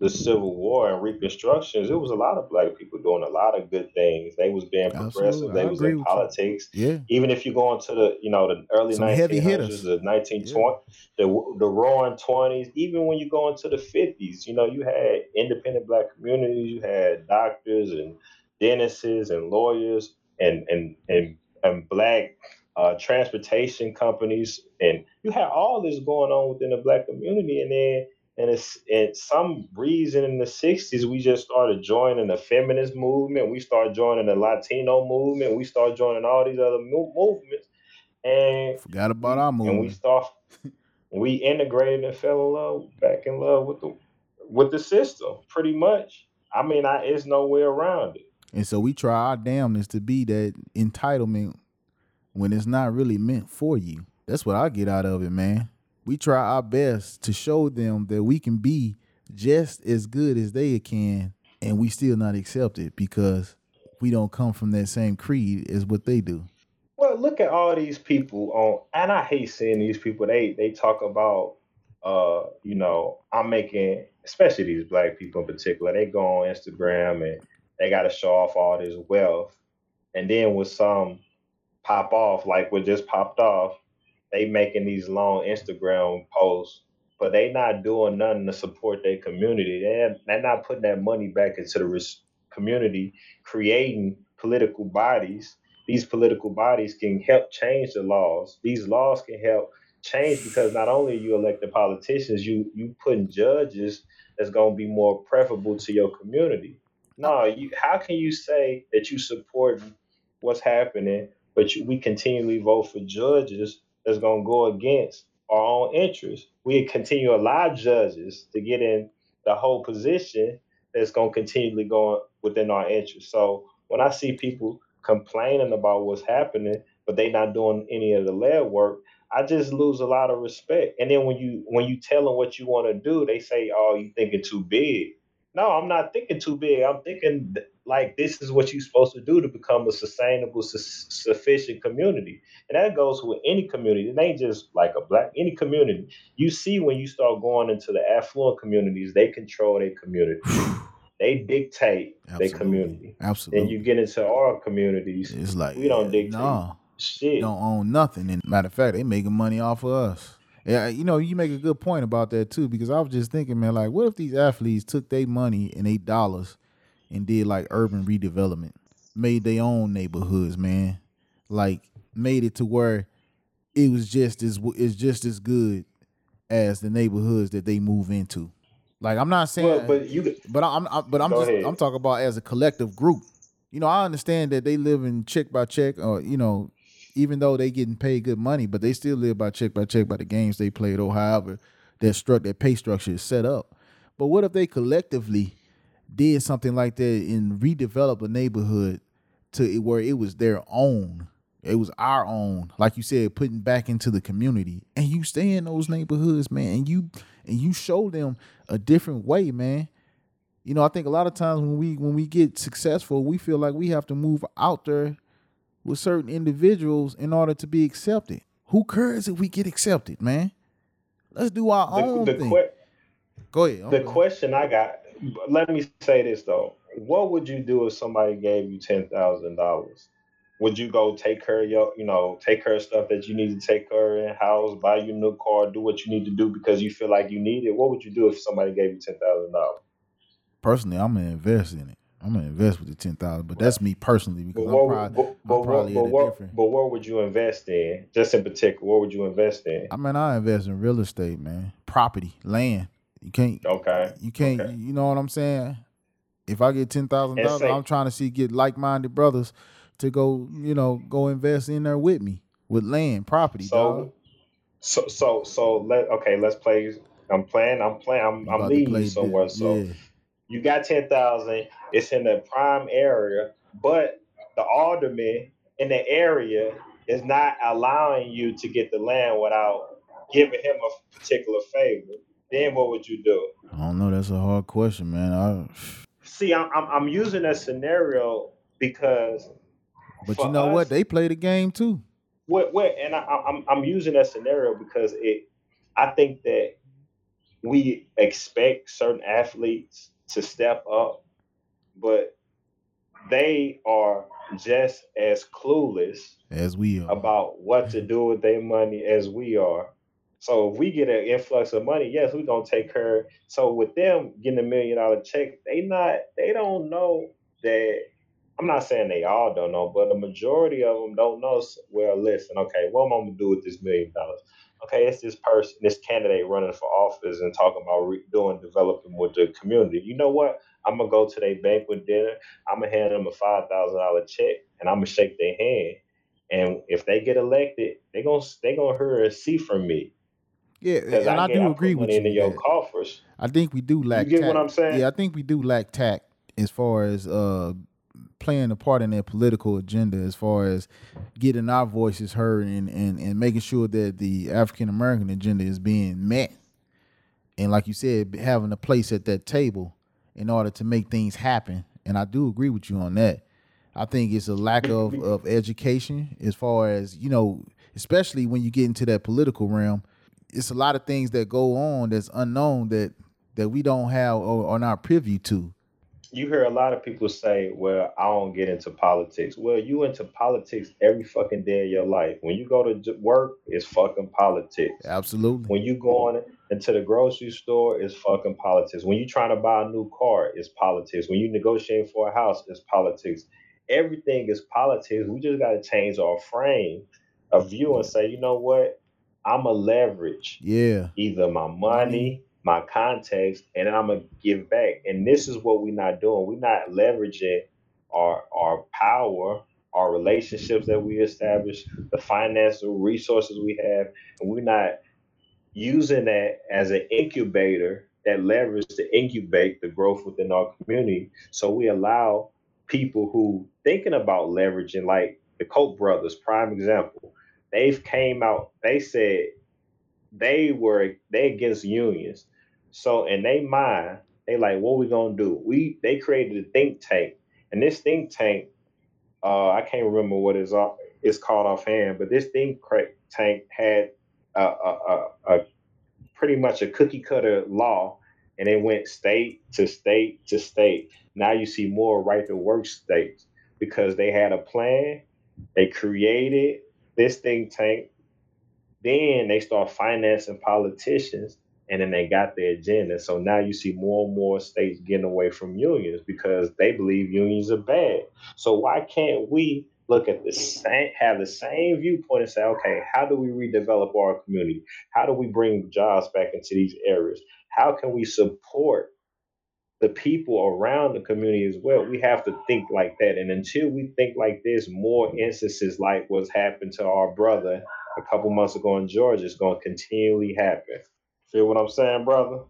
the Civil War and Reconstructions, it was a lot of black people doing a lot of good things. They was being progressive. Absolutely. They I was in with you. politics. Yeah. Even if you go into the you know the early 1900s, hitters. the 1920s, the the roaring 20s, even when you go into the 50s, you know you had independent black communities, you had doctors and dentists and lawyers and and and and black uh, transportation companies, and you had all this going on within the black community, and then and it's and some reason in the '60s we just started joining the feminist movement, we started joining the Latino movement, we started joining all these other mo- movements, and Forgot about our and we movement. start we integrated and fell in love back in love with the with the system pretty much i mean I, it's no way around it And so we try our damnness to be that entitlement when it's not really meant for you. That's what I get out of it, man. We try our best to show them that we can be just as good as they can, and we still not accepted because we don't come from that same creed as what they do. well look at all these people on and i hate seeing these people they they talk about uh you know i'm making especially these black people in particular they go on instagram and they got to show off all this wealth and then with some pop off like what just popped off they making these long Instagram posts, but they not doing nothing to support their community. They're, they're not putting that money back into the res- community, creating political bodies. These political bodies can help change the laws. These laws can help change because not only you elected politicians, you you putting judges that's to be more preferable to your community. No, you. How can you say that you support what's happening, but you, we continually vote for judges that's going to go against our own interests. We continue to allow judges to get in the whole position that's going to continually go within our interests. So when I see people complaining about what's happening, but they not doing any of the lead work, I just lose a lot of respect. And then when you when you tell them what you want to do, they say, "Oh, you thinking too big." No, I'm not thinking too big. I'm thinking th- like this is what you're supposed to do to become a sustainable, su- sufficient community. And that goes with any community. It ain't just like a black any community. You see when you start going into the affluent communities, they control their community. <sighs> They dictate their community. Absolutely. And you get into our communities, it's like we don't dictate No, shit. don't own nothing. And matter of fact, they making money off of us. Yeah, you know, you make a good point about that too, because I was just thinking, man, like, what if these athletes took their money and eight dollars and did like urban redevelopment, made their own neighborhoods, man, like made it to where it was just as it's just as good as the neighborhoods that they move into. Like, I'm not saying, Well, but you but I'm, i but I'm just ahead. I'm talking about as a collective group. You know, I understand that they live in check by check, or you know, even though they getting paid good money, but they still live by check by check by the games they played or however that struck that pay structure is set up. But what if they collectively did something like that and redevelop a neighborhood to where it was their own? It was our own, like you said, putting back into the community, and you stay in those neighborhoods, man, and you and you show them a different way, man. You know, I think a lot of times when we when we get successful, we feel like we have to move out there with certain individuals in order to be accepted. Who cares if we get accepted, man? Let's do our own the, the, thing. que- Go ahead. The question I got. Let me say this though: What would you do if somebody gave you ten thousand dollars? Would you go take her your, you know, take her stuff that you need to take her in house, buy you a new car, do what you need to do because you feel like you need it? What would you do if somebody gave you ten thousand dollars? Personally, I'm gonna invest in it. I'm gonna invest with the ten thousand, but that's me personally because But I'm, what, proud, but, I'm what, probably but, what, different. but what would you invest in? Just in particular, what would you invest in? I mean, I invest in real estate, man, property, land. You can't, Okay. you can't. Okay. You know what I'm saying? If I get ten thousand And dollars, I'm trying to see get like minded brothers to go, you know, go invest in there with me with land, property, dog. So, so, so, so let okay. Let's play. I'm playing. I'm playing. I'm, I'm leading you somewhere. So yeah. you got ten thousand. It's in the prime area, but the alderman in the area is not allowing you to get the land without giving him a particular favor. Then what would you do? I don't know. That's a hard question, man. I, See, I'm I'm, I'm using that scenario because. but you know us- what? They play the game too. What what and I, I'm I'm using that scenario because it I think that we expect certain athletes to step up, but they are just as clueless as we are. about what to do with their money as we are. So if we get an influx of money, yes, we're gonna take care. So with them getting a million dollar check, they not they don't know that I'm not saying they all don't know, but the majority of them don't know. Well, listen, okay, what am I gonna do with this million dollars? Okay, it's this person, this candidate running for office and talking about re- doing developing with the community. You know what? I'm gonna go to their banquet dinner. I'm gonna hand them a five thousand dollar check, and I'm gonna shake their hand. And if they get elected, they gonna they gonna hear and see from me. Yeah, and I, get- do agree with you. into your coffers. I think we do lack. get tact. what I'm saying? Yeah, I think we do lack tact as far as uh playing a part in their political agenda, as far as getting our voices heard and and, and making sure that the African American agenda is being met. And like you said, having a place at that table in order to make things happen. And I do agree with you on that. I think it's a lack of, <clears throat> of education as far as, you know, especially when you get into that political realm. It's a lot of things that go on that's unknown that that we don't have or are not privy to. you hear a lot of people say, "Well, I don't get into politics." Well, you into politics every fucking day of your life. When you go to work, it's fucking politics. Absolutely. When you go on into the grocery store, it's fucking politics. When you trying to buy a new car, it's politics. When you negotiating for a house, it's politics. Everything is politics. We just got to change our frame of view and say, you know what? I'm a leverage Yeah. either my money, my context, and then I'm gonna give back. And this is what we're not doing. We're not leveraging our our power, our relationships that we establish, the financial resources we have, and we're not using that as an incubator that leverage to incubate the growth within our community. So we allow people who thinking about leveraging, like the Koch brothers, prime example. They've came out. They said they were they against unions. So in their mind, they like, what we gonna do? We they created a think tank, and this think tank, uh, I can't remember what it's off, it's called offhand, but this think tank had a, a, a, a pretty much a cookie cutter law, and it went state to state to state. Now you see more right to work states because they had a plan. They created this think tank. Then they start financing politicians, and then they got their agenda. So now you see more and more states getting away from unions because they believe unions are bad. So why can't we look at the same, have the same viewpoint and say, okay, how do we redevelop our community? How do we bring jobs back into these areas? How can we support the people around the community as well? We have to think like that. And until we think like this, more instances like what's happened to our brother a couple months ago in Georgia is going to continually happen. Feel what I'm saying, brother?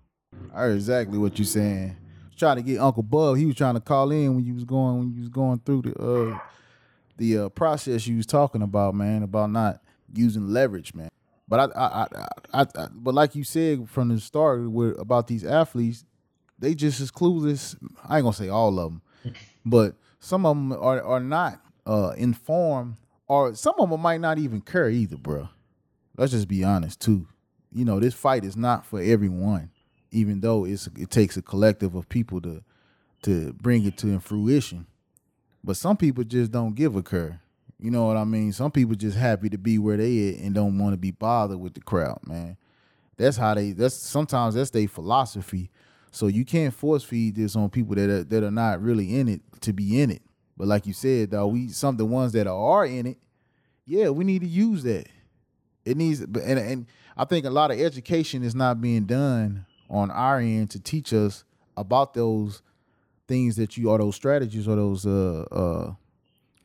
I heard exactly what you're saying. Trying to get Uncle Bub. He was trying to call in when you was going when you was going through the uh the uh, process you was talking about, man, about not using leverage, man. But I, I, I, I, I but like you said from the start, with about these athletes, they just as clueless. I ain't gonna say all of them, but some of them are are not uh informed, or some of them might not even care either, bro. Let's just be honest too. You know, this fight is not for everyone, even though it's it takes a collective of people to to bring it to fruition. But some people just don't give a care. You know what I mean? Some people just happy to be where they at and don't want to be bothered with the crowd, man. That's how they. That's sometimes that's their philosophy. So you can't force feed this on people that are, that are not really in it to be in it. But like you said, though, we some of the ones that are in it, yeah, we need to use that. It needs, and and I think a lot of education is not being done on our end to teach us about those things that you or those strategies or those uh uh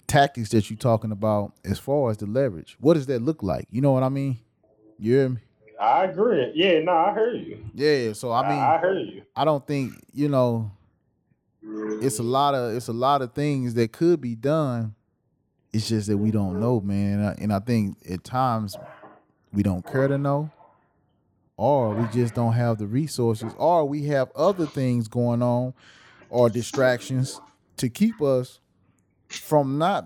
tactics that you're talking about as far as the leverage. What does that look like? You know what I mean? You hear me? I agree. Yeah, no, I heard you. Yeah. So I mean, I heard you. I don't think you know. It's a lot of it's a lot of things that could be done. It's just that we don't know, man. And I- And I think at times we don't care to know, or we just don't have the resources, or we have other things going on, or distractions to keep us from not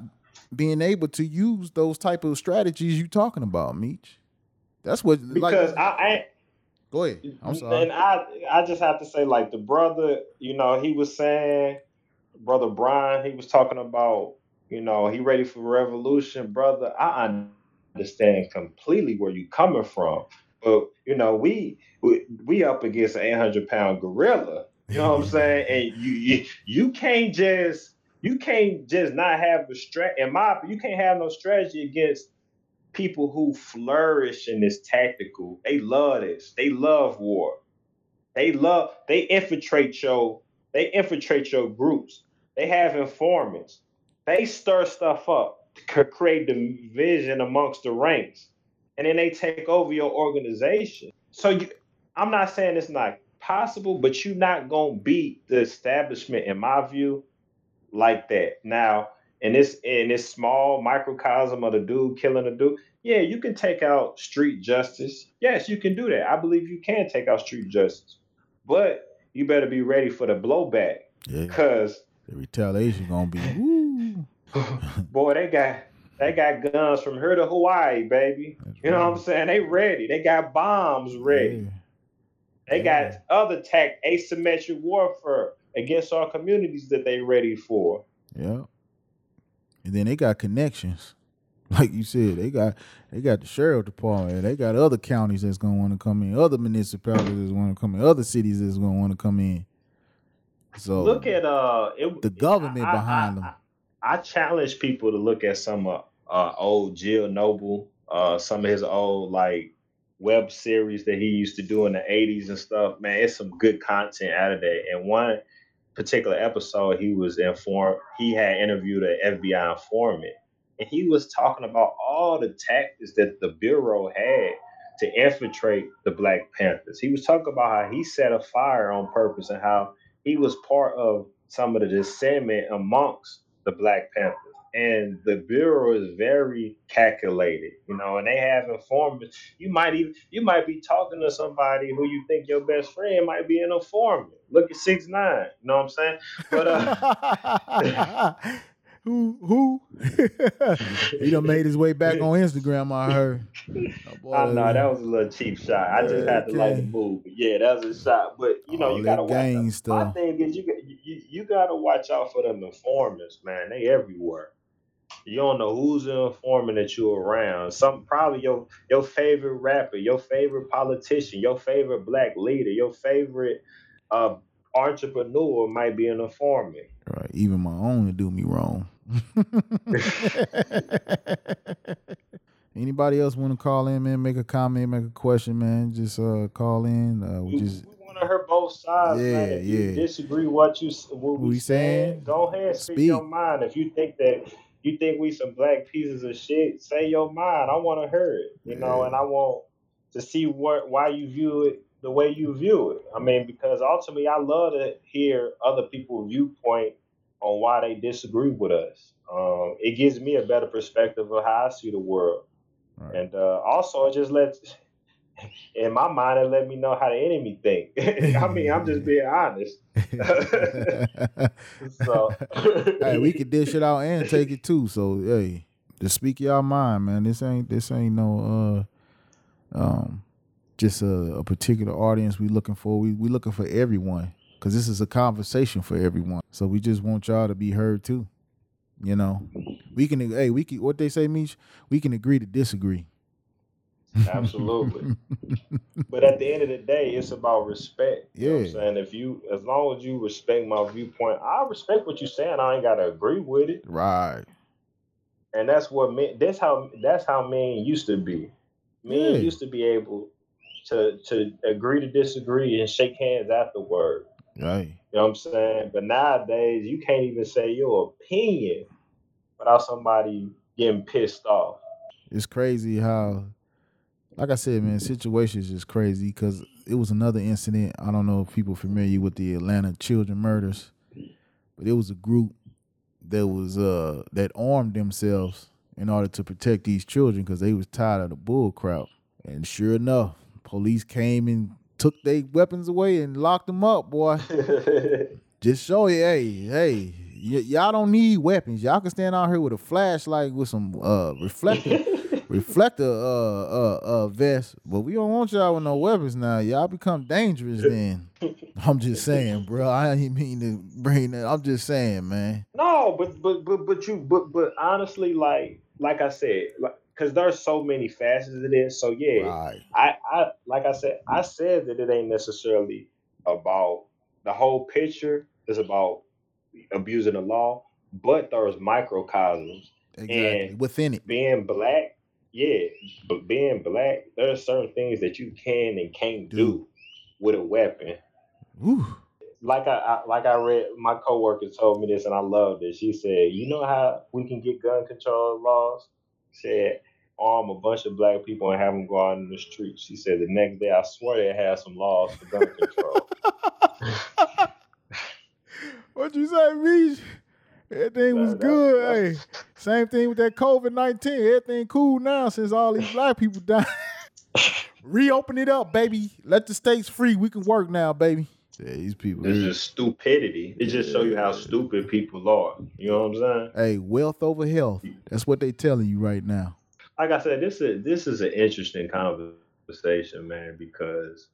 being able to use those type of strategies you're talking about, Meech. That's what Because like. I, I Go ahead. I'm sorry. And I I just have to say, like the brother, you know, he was saying, brother Brian, he was talking about, you know, he ready for revolution, brother. I understand completely where you coming from, but you know, we we, we up against an 800 pound gorilla. You know what I'm saying? <laughs> And you you, you can't just you can't just not have a strat. In my you can't have no strategy against people who flourish in this tactical. They love this. They love war. They love. They infiltrate your. They infiltrate your groups. They have informants. They stir stuff up to create division amongst the ranks, and then they take over your organization. So you, I'm not saying it's not possible, but you're not gonna beat the establishment, in my view, like that. Now, in this in this small microcosm of the dude killing a dude, yeah, you can take out street justice. Yes, you can do that. I believe you can take out street justice, but you better be ready for the blowback Yeah. because The retaliation gonna be <laughs> boy, they got they got guns from here to Hawaii, baby. That's You know what. I'm saying? They ready. They got bombs ready. They Yeah. got other tech asymmetric warfare against our communities that they ready for. Yeah. And then they got connections. <laughs> Like you said, they got they got the sheriff department. They got other counties that's gonna want to come in, other municipalities that's want to come in, other cities that's gonna want to come in. So Look at uh it, the government I- I- behind I- them. I challenge people to look at some uh, uh, old Gil Noble, uh, some of his old like web series that he used to do in the '80s and stuff. Man, it's some good content out of there. And one particular episode, he was informed. He had interviewed an FBI informant, and he was talking about all the tactics that the bureau had to infiltrate the Black Panthers. He was talking about how he set a fire on purpose and how he was part of some of the dissentment amongst the Black Panthers. And the bureau is very calculated, you know, and they have informants. You might even you might be talking to somebody who you think your best friend might be an informant. Look at six nine, you know what I'm saying? But uh, <laughs> who who? <laughs> he done made his way back on Instagram. I heard. Oh, <laughs> boy, I know that was a little cheap shot. I just had to like Okay. move. But yeah, that was a shot. But you know, All you gotta watch. My thing is you, you you gotta watch out for them informants, man. They everywhere. You don't know who's an informant that you're around. Some probably your your favorite rapper, your favorite politician, your favorite black leader, your favorite uh, entrepreneur might be an informant. Right, even my own to do me wrong. <laughs> Anybody else want to call in, man? Make a comment, make a question, man. Just uh call in. Uh, we We, just want to hear both sides, man. Yeah, you yeah. disagree what you what we we saying, saying, go ahead, speak, speak. your mind. If you think that you think we some black pieces of shit, say your mind. I want to hear it, you know, and I want to see what why you view it the way you view it. I mean, because ultimately, I love to hear other people's viewpoint on why they disagree with us. Um, it gives me a better perspective of how I see the world. Right. And uh, also, it just lets, in my mind, it let me know how the enemy think. <laughs> I mean, I'm just being honest. <laughs> So, hey, we could dish it out and <laughs> take it too. So hey, just speak your mind, man. This ain't this ain't no uh um just a, a particular audience we looking for. We we looking for everyone because this is a conversation for everyone. So we just want y'all to be heard too. You know, we can hey we can what they say, Meech. We can agree to disagree. Absolutely. <laughs> but at the end of the day, it's about respect. You know what I'm Yeah. saying? If you, as long as you respect my viewpoint, I respect what you're saying. I ain't got to agree with it. right. and that's what men that's how that's how men used to be men Yeah. used to be able to to agree to disagree and shake hands afterward Right. you know what i'm saying but nowadays you can't even say your opinion without somebody getting pissed off it's crazy how like i said man situations is just crazy because it was another incident. I don't know if people familiar with the atlanta children murders but it was a group that was uh that armed themselves in order to protect these children because they was tired of the bull crap. And sure enough police came and took their weapons away and locked them up boy. <laughs> Just show you, hey, hey, y- y'all don't need weapons. Y'all can stand out here with a flashlight with some uh reflector <laughs> reflector uh uh uh vest, but we don't want y'all with no weapons now. Y'all become dangerous then. I'm just saying, bro. I ain't mean to bring that. I'm just saying, man. No, but but but but you but but honestly, like like I said, like because there's so many facets of this. So yeah, Right. I I like I said, I said that it ain't necessarily about the whole picture is about abusing the law, but there's microcosms Exactly. And- Within it. being black, yeah, but being black, there are certain things that you can and can't Do. do with a weapon. Woo. Like I, I like I read, my coworker told me this, and I loved it. She said, "You know how we can get gun control laws?" Said, "Arm a bunch of black people and have them go out in the streets." She said, "The next day, I swear they have some laws for gun control." <laughs> What you say, Meech? Everything was That- that- good. Hey, same thing with that COVID nineteen. Everything cool now since all these <laughs> black people died. Reopen it up, baby. Let the states free. We can work now, baby. Yeah, these people. It's just stupidity. It just show you how stupid people are. You know what I'm saying? Hey, wealth over health. That's what they telling you right now. like I said, this is this is an interesting conversation, man, because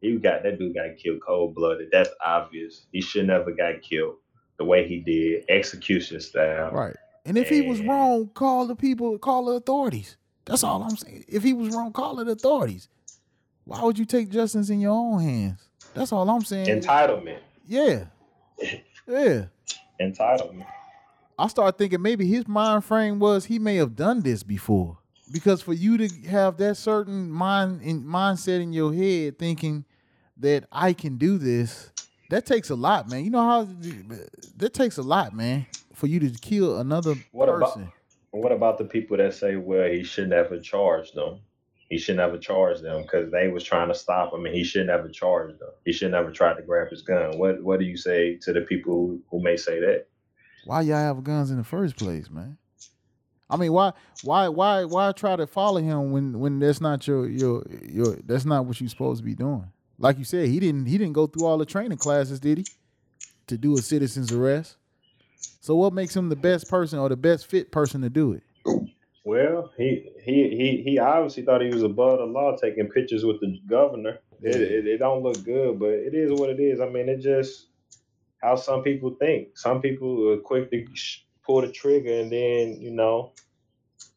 you got that dude got killed cold blooded. That's obvious. He should never got killed the way he did, execution style. Right. And if he was wrong, call the people, call the authorities. That's all I'm saying. If he was wrong, call the authorities. Why would you take justice in your own hands? That's all I'm saying. Entitlement. yeah. Yeah. Entitlement. I started thinking maybe his mind frame was he may have done this before. Because for you to have that certain mind in mindset in your head thinking that I can do this, that takes a lot, man. You know how that takes a lot, man, for you to kill another What about- person. What about the people that say, well, he shouldn't have charged them? He shouldn't have charged them because they was trying to stop him, and he shouldn't have charged them. He shouldn't have tried to grab his gun. What What do you say to the people who, who may say that? why y'all have guns in the first place, man? I mean, why, why, why, why try to follow him when when that's not your your your that's not what you're supposed to be doing? Like you said, he didn't he didn't go through all the training classes, did he? To do a citizen's arrest. So what makes him the best person or the best fit person to do it? Well, he he he he obviously thought he was above the law, taking pictures with the governor. It, it it don't look good, but it is what it is. I mean, it just how some people think. Some people are quick to pull the trigger and then you know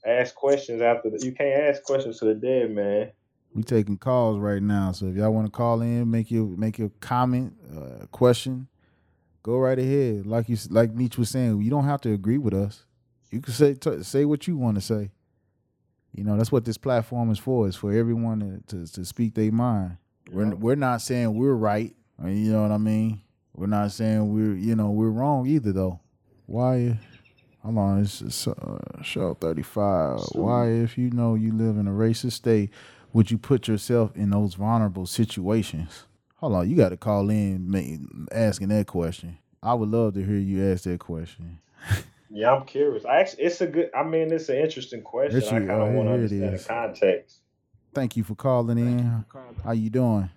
ask questions after. The, you can't ask questions to the dead man. We taking calls right now, so if y'all want to call in, make your make your comment, uh, question, go right ahead. Like you like Meech was saying, you don't have to agree with us. You can say t- say what you want to say. You know that's what this platform is for. Is for everyone to to, to speak their mind. We're we're not saying we're right. uh, You know what I mean? We're not saying we're you know we're wrong either though. Why? Hold on, it's, it's uh, show thirty five. Why, if you know you live in a racist state, would you put yourself in those vulnerable situations? Hold on, you got to call in ma- asking that question. I would love to hear you ask that question. Yeah, I'm curious. I actually, it's a good. I mean, it's an interesting question. It's I you- kind of want to here it understand the context. Thank you for calling in. How you doing?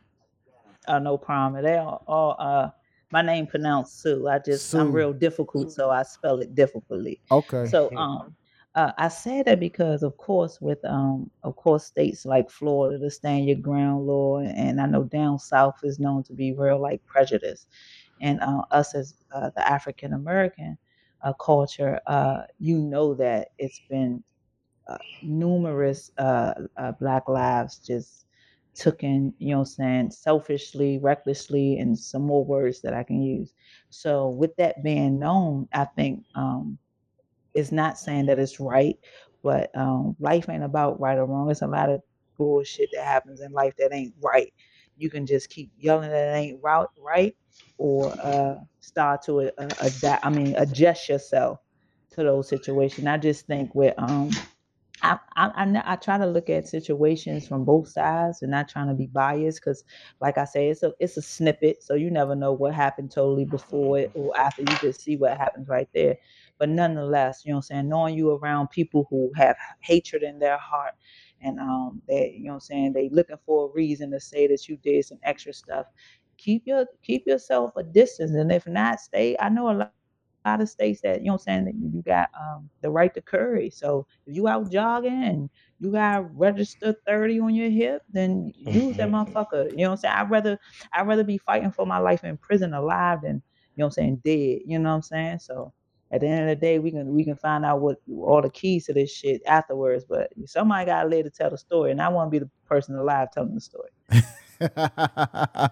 Uh, no problem. They all, all uh, my name pronounced Sue. I just Sue. I'm real difficult, so I spell it difficultly. Okay. So um, uh, I say that because, of course, with um, of course, states like Florida, the stand your ground law, and I know down south is known to be real like prejudice, and uh, us as uh, the African American uh, culture, uh, you know that it's been uh, numerous Black lives just taken, you know, saying selfishly, recklessly, and some more words that I can use. So, with that being known, I think um, it's not saying that it's right, but um, life ain't about right or wrong. It's a lot of bullshit that happens in life that ain't right. You can just keep yelling that it ain't right, right, or uh, start to uh, adapt. I mean, adjust yourself to those situations. I just think with um, I, I, I, I try to look at situations from both sides and not trying to be biased because, like I say, it's a it's a snippet, so you never know what happened totally before it or after. You just see what happens right there. But nonetheless, you know what I'm saying, knowing you around people who have hatred in their heart and um they you know what I'm saying, they looking for a reason to say that you did some extra stuff. Keep your keep yourself a distance and if not, stay. I know a lot lot of states that you know what I'm saying that you got um, the right to carry. So if you out jogging and you got registered 30 on your hip, then use that <laughs> motherfucker. You know what I'm saying? I'd rather I'd rather be fighting for my life in prison alive than you know what I'm saying dead. You know what I'm saying? So at the end of the day, we can we can find out what all the keys to this shit afterwards. But somebody gotta live to tell the story, and I want to be the person alive telling the story. <laughs>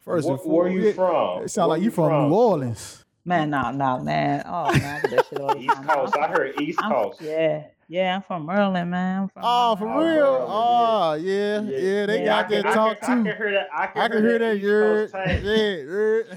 First Where- and where you foremost, from? It sound Where like you you from, from? New Orleans. Man, nah, nah, man. Oh man, I that shit all the East time. Coast. I heard East I'm- Coast. Yeah, yeah, I'm from Maryland, man. I'm from Oh, for Maryland. real? Maryland, Oh, oh yeah, yeah. They Yeah, got I that can, talk I can, I too. can hear that. I can, I can hear that. East You're, <laughs> yeah.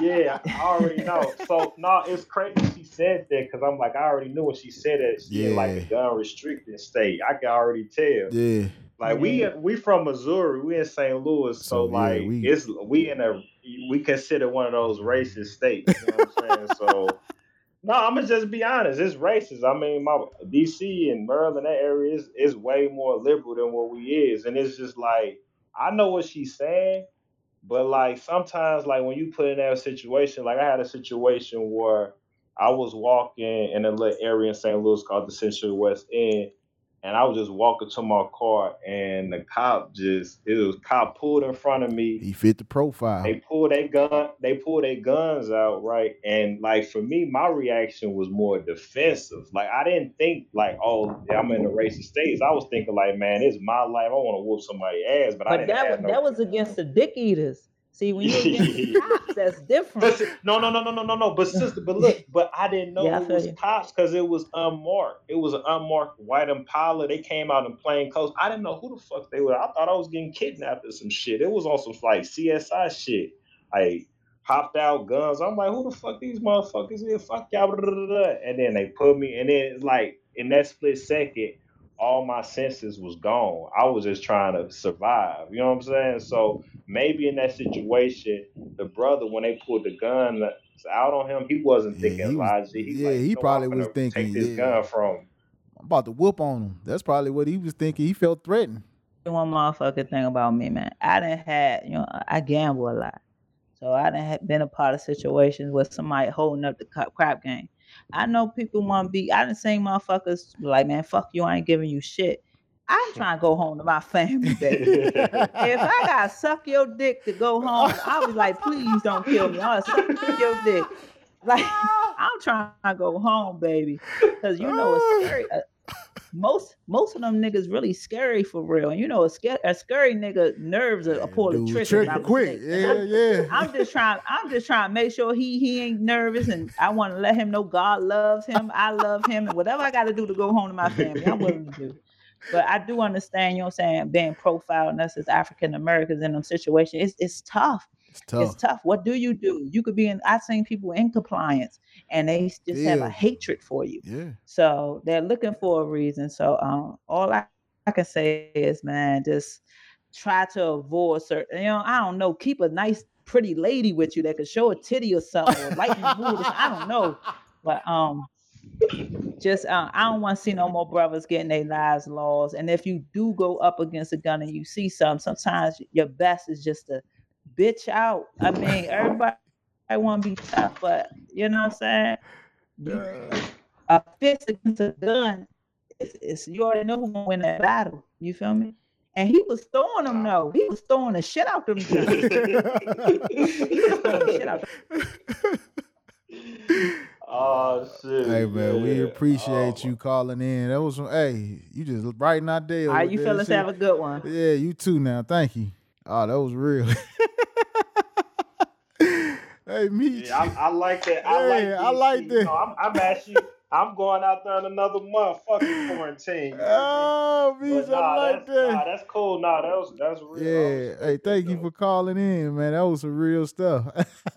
<laughs> Yeah, I already know. So no, it's crazy she said that because I'm like, I already knew when she said that she in like a gun restricted state. I can already tell. yeah. Like we we from Missouri, we in St. Louis, so, So, yeah, like we- it's we in a we consider one of those racist states. You know what I'm saying? So no, I'm gonna just be honest. It's racist. I mean, my DC and Maryland, that area is is way more liberal than what we is, and it's just like I know what she's saying, but like sometimes, like when you put in that situation, like I had a situation where I was walking in a little area in St. Louis called the Central West End, and I was just walking to my car, and the cop just it was cop pulled in front of me. He fit the profile. They pulled their gun, they pulled their guns out, right? And like for me, my reaction was more defensive. Like I didn't think like, oh, I'm in the racist states. I was thinking like, man, it's my life. I want to whoop somebody's ass, but, I didn't that have was no. that was against the dick eaters. See, when you're against the <laughs> cops, that's But different. see- no, no, no, no, no, no, no. But <laughs> sister, but look, but I didn't know Yeah, it was you. cops because it was unmarked. It was an unmarked white Impala. They came out in plain clothes. I didn't know who the fuck they were. I thought I was getting kidnapped or some shit. It was on some like CSI shit. I hopped out guns. I'm like, who the fuck these motherfuckers is? Fuck y'all. And then they put me, and then it's like in that split second, all my senses was gone. I was just trying to survive. You know what I'm saying? So maybe in that situation, the brother when they pulled the gun uh, out on him, he wasn't Yeah, thinking he was- logic. He's yeah, like, he "You probably was gonna thinking, take this yeah. gun from. him." I'm about to whoop on him. That's probably what he was thinking. He felt threatened. One motherfucking thing about me, man. I didn't had, you know, I gamble a lot. So I done had been a part of situations where somebody holding up the crap, crap game. I know people want to be. I done seen motherfuckers like, man, fuck you. I ain't giving you shit. I'm trying to go home to my family, baby. if I gotta suck your dick to go home, I'll be like, please don't kill me. I'll suck your dick. <laughs> Like <laughs> I'm trying to go home, baby, because you know it's <laughs> scary. Uh, most most of them niggas really scary for real. And you know a scary, a scary nigga nerves are, Dude, triggers. trigger by quick. Yeah, yeah. <laughs> I'm just trying. I'm just trying to make sure he he ain't nervous, and I want to let him know God loves him. I love him, and whatever I got to do to go home to my family, I'm willing to do. But I do understand, you know, what I'm saying being profiled and us as African Americans in them situations, it's it's tough. It's tough. It's tough. What do you do? You could be in. I've seen people in compliance, and they just have a hatred for you. Yeah. So they're looking for a reason. So um, all I, I can say is, man, just try to avoid certain. You know, I don't know. Keep a nice, pretty lady with you that could show a titty or something, or lighten the mood. I don't know, but um, just uh, I don't want to see no more brothers getting their lives lost. And if you do go up against a gun and you see something, sometimes your best is just to bitch out. I mean, everybody. I want to be tough, but you know what I'm saying? You- a fist against a gun, it's, it's you already know who's gonna win that battle. You feel me? And he was throwing them though. He was throwing the shit out them guns. <laughs> he was throwing the shit out. <laughs> Oh shit. Hey man, we appreciate Oh, you calling in. That was some, hey, you just brighten our day. All up right, with you that fellas shit. have a good one. Yeah, you too now. Thank you. Oh, that was real. <laughs> hey, me. Yeah, I, I like that. I like. Yeah, I like DC. that. No, I'm, I'm actually. I'm going out there in another month. Fucking quarantine. you know what I Oh, mean? me, But I like that's, nah, that's cool. Nah, that was that's real. Yeah. respect Hey, thank you though. for calling in, man. That was some real stuff. <laughs>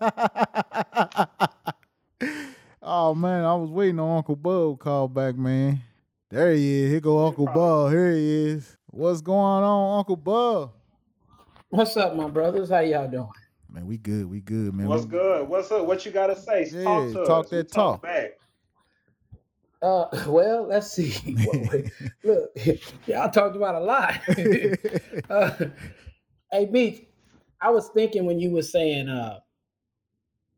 oh man, I was waiting on Uncle Bub to call back, man. There he is. Here go Uncle Bub. Here he is. What's going on, Uncle Bub? What's up, my brothers? How y'all doing? Man, we good. We good, man. What's We- good? What's up? What you gotta say? Yeah, talk to talk us. that We talk. back. Uh, <laughs> well, let's see. <laughs> <laughs> Look, y'all talked about a lot. uh, hey, Meech, I was thinking when you were saying, uh,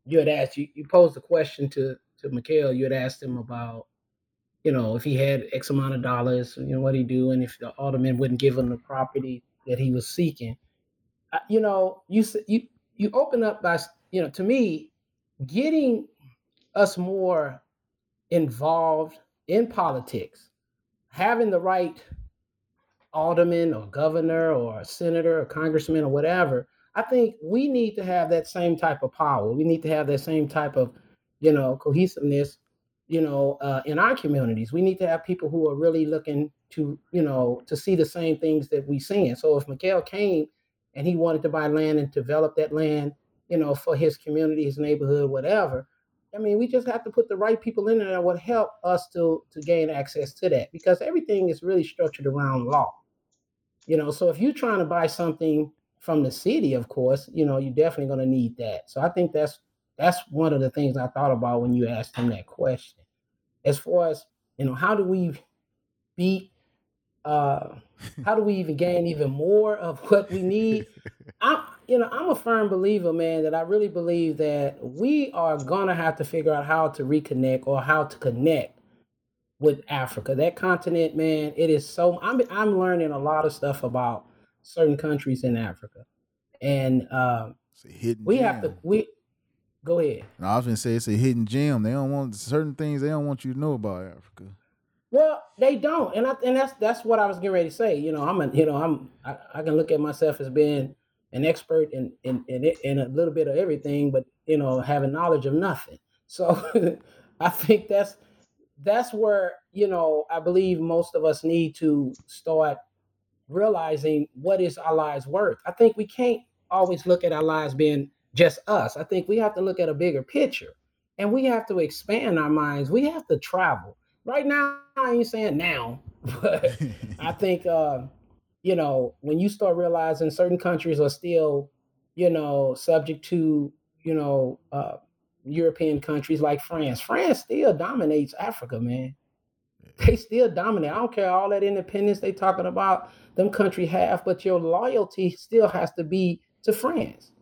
you had asked you, you posed a question to to Mikhail. You had asked him about, you know, if he had X amount of dollars, you know, what he do, and if the alderman wouldn't give him the property that he was seeking. Uh, you know, you said you you open up by you know to me, getting us more involved in politics, having the right alderman or governor or senator or congressman or whatever, I think we need to have that same type of power. We need to have that same type of, you know, cohesiveness, you know, uh, in our communities. We need to have people who are really looking to, you know, to see the same things that we see. And so if Mikhail came and he wanted to buy land and develop that land, you know, for his community, his neighborhood, whatever, I mean, we just have to put the right people in there that would help us to to gain access to that because everything is really structured around law. You know, so if you're trying to buy something from the city, of course, you know, you're definitely going to need that. So I think that's that's one of the things I thought about when you asked him that question. As far as you know, how do we beat? Uh, how do we even gain even more of <laughs> what we need? I'm, you know, I'm a firm believer, man, that I really believe that we are gonna have to figure out how to reconnect or how to connect with Africa. That continent, man, it is so. I'm I'm learning a lot of stuff about certain countries in Africa, and uh, It's a we gem. have to. We go ahead. No, I was gonna say it's a hidden gem. They don't want certain things. They don't want you to know about Africa. Well, they don't, and I and that's that's what I was getting ready to say. You know, I'm a you know I'm I, I can look at myself as being an expert in in in, it, in a little bit of everything, but you know having knowledge of nothing. So <laughs> I think that's that's where you know I believe most of us need to start realizing what is our lives worth. I think we can't always look at our lives being just us. I think we have to look at a bigger picture and we have to expand our minds. We have to travel. Right now, I ain't saying now, <laughs> but I <laughs> think uh, you know, when you start realizing certain countries are still, you know, subject to, you know, uh, European countries like France. France still dominates Africa, man. They still dominate. I don't care all that independence they talking about them country have, but your loyalty still has to be to France.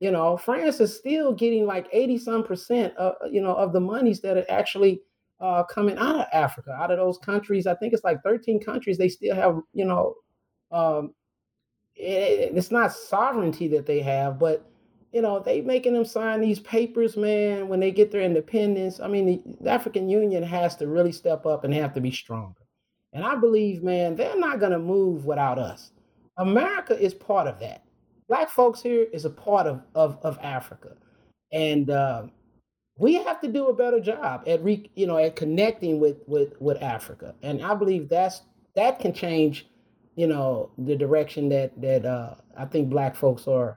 You know, France is still getting like 80 some percent of you know of the monies that are actually uh, coming out of Africa, out of those countries. I think it's like 13 countries. They still have, you know, um, it- it's not sovereignty that they have, but you know, they making them sign these papers, man, when they get their independence. I mean, the, the African Union has to really step up and have to be stronger. And I believe, man, they're not gonna move without us. America is part of that. Black folks here is a part of of, of Africa, and uh, we have to do a better job at re, you know at connecting with with with Africa. And I believe that's that can change, you know, the direction that that uh, I think Black folks are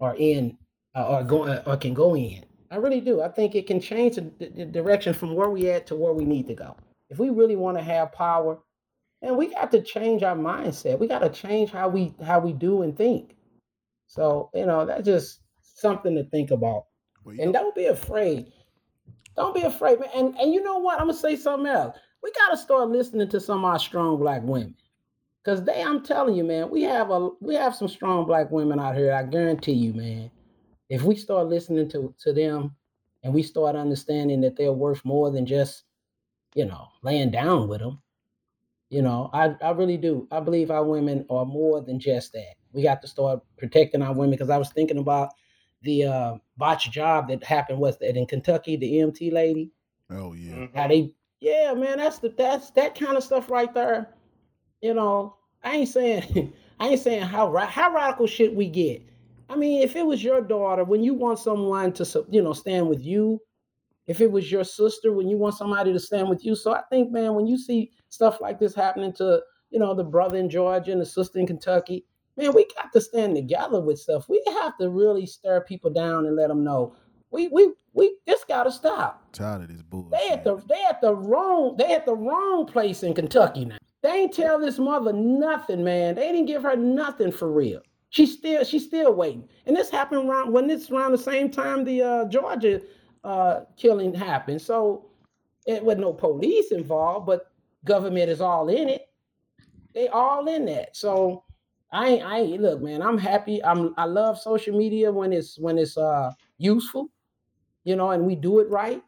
are in uh, or going or can go in. I really do. I think it can change the, the the direction from where we at to where we need to go. If we really want to have power, and we got to change our mindset. We got to change how we how we do and think. So you know that's just something to think about. Well, And don't be afraid. Don't be afraid, man. And and you know what? I'm gonna say something else. We gotta start listening to some of our strong black women. Cause they, I'm telling you, man, we have a we have some strong black women out here. I guarantee you, man. If we start listening to to them and we start understanding that they're worth more than just, you know, laying down with them, you know, I, I really do. I believe our women are more than just that. We got to start protecting our women because I was thinking about the uh, botched job that happened. Was that in Kentucky? The EMT lady, oh yeah. Mhm. how they, yeah, man, that's the that's that kind of stuff right there. You know, I ain't saying <laughs> I ain't saying how ra- how radical shit we get. I mean, if it was your daughter, when you want someone to, you know, stand with you, if it was your sister, when you want somebody to stand with you. So I think, man, when you see stuff like this happening to, you know, the brother in Georgia and the sister in Kentucky, man, we got to stand together with stuff. We have to really stir people down and let them know we we we this got to stop. Tired of this bullshit. They at the they at the wrong they at the wrong place in Kentucky now. They ain't tell this mother nothing, man. They didn't give her nothing for real. She's still she's still waiting. And this happened around when it's around the same time the uh, Georgia uh, killing happened. So it was no police involved, but government is all in it. They all in that. So I ain't, I ain't look, man. I'm happy. I'm I love social media when it's when it's uh useful. you know, and we do it right.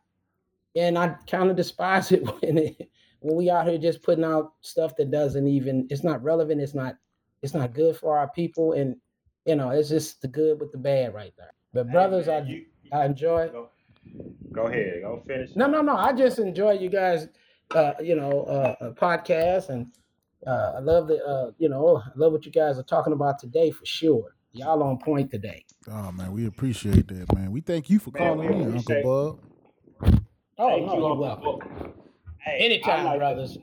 And I kind of despise <laughs> it when it, when we out here just putting out stuff that doesn't even it's not relevant. It's not it's not good for our people, and you know, it's just the good with the bad right there. But Hey, brothers, man, I you- I enjoy. Go, go ahead. Go finish. No, no, no. I just enjoy you guys, uh, you know, uh, uh, podcast, and uh, I love the, uh, you know, I love what you guys are talking about today for sure. Y'all on point today. Oh man, we appreciate that, man. We thank you for Man, calling we in, Uncle appreciate- Bub. Oh, Thank no, you, Uncle welcome. Book. Hey, Anytime, like to- brothers.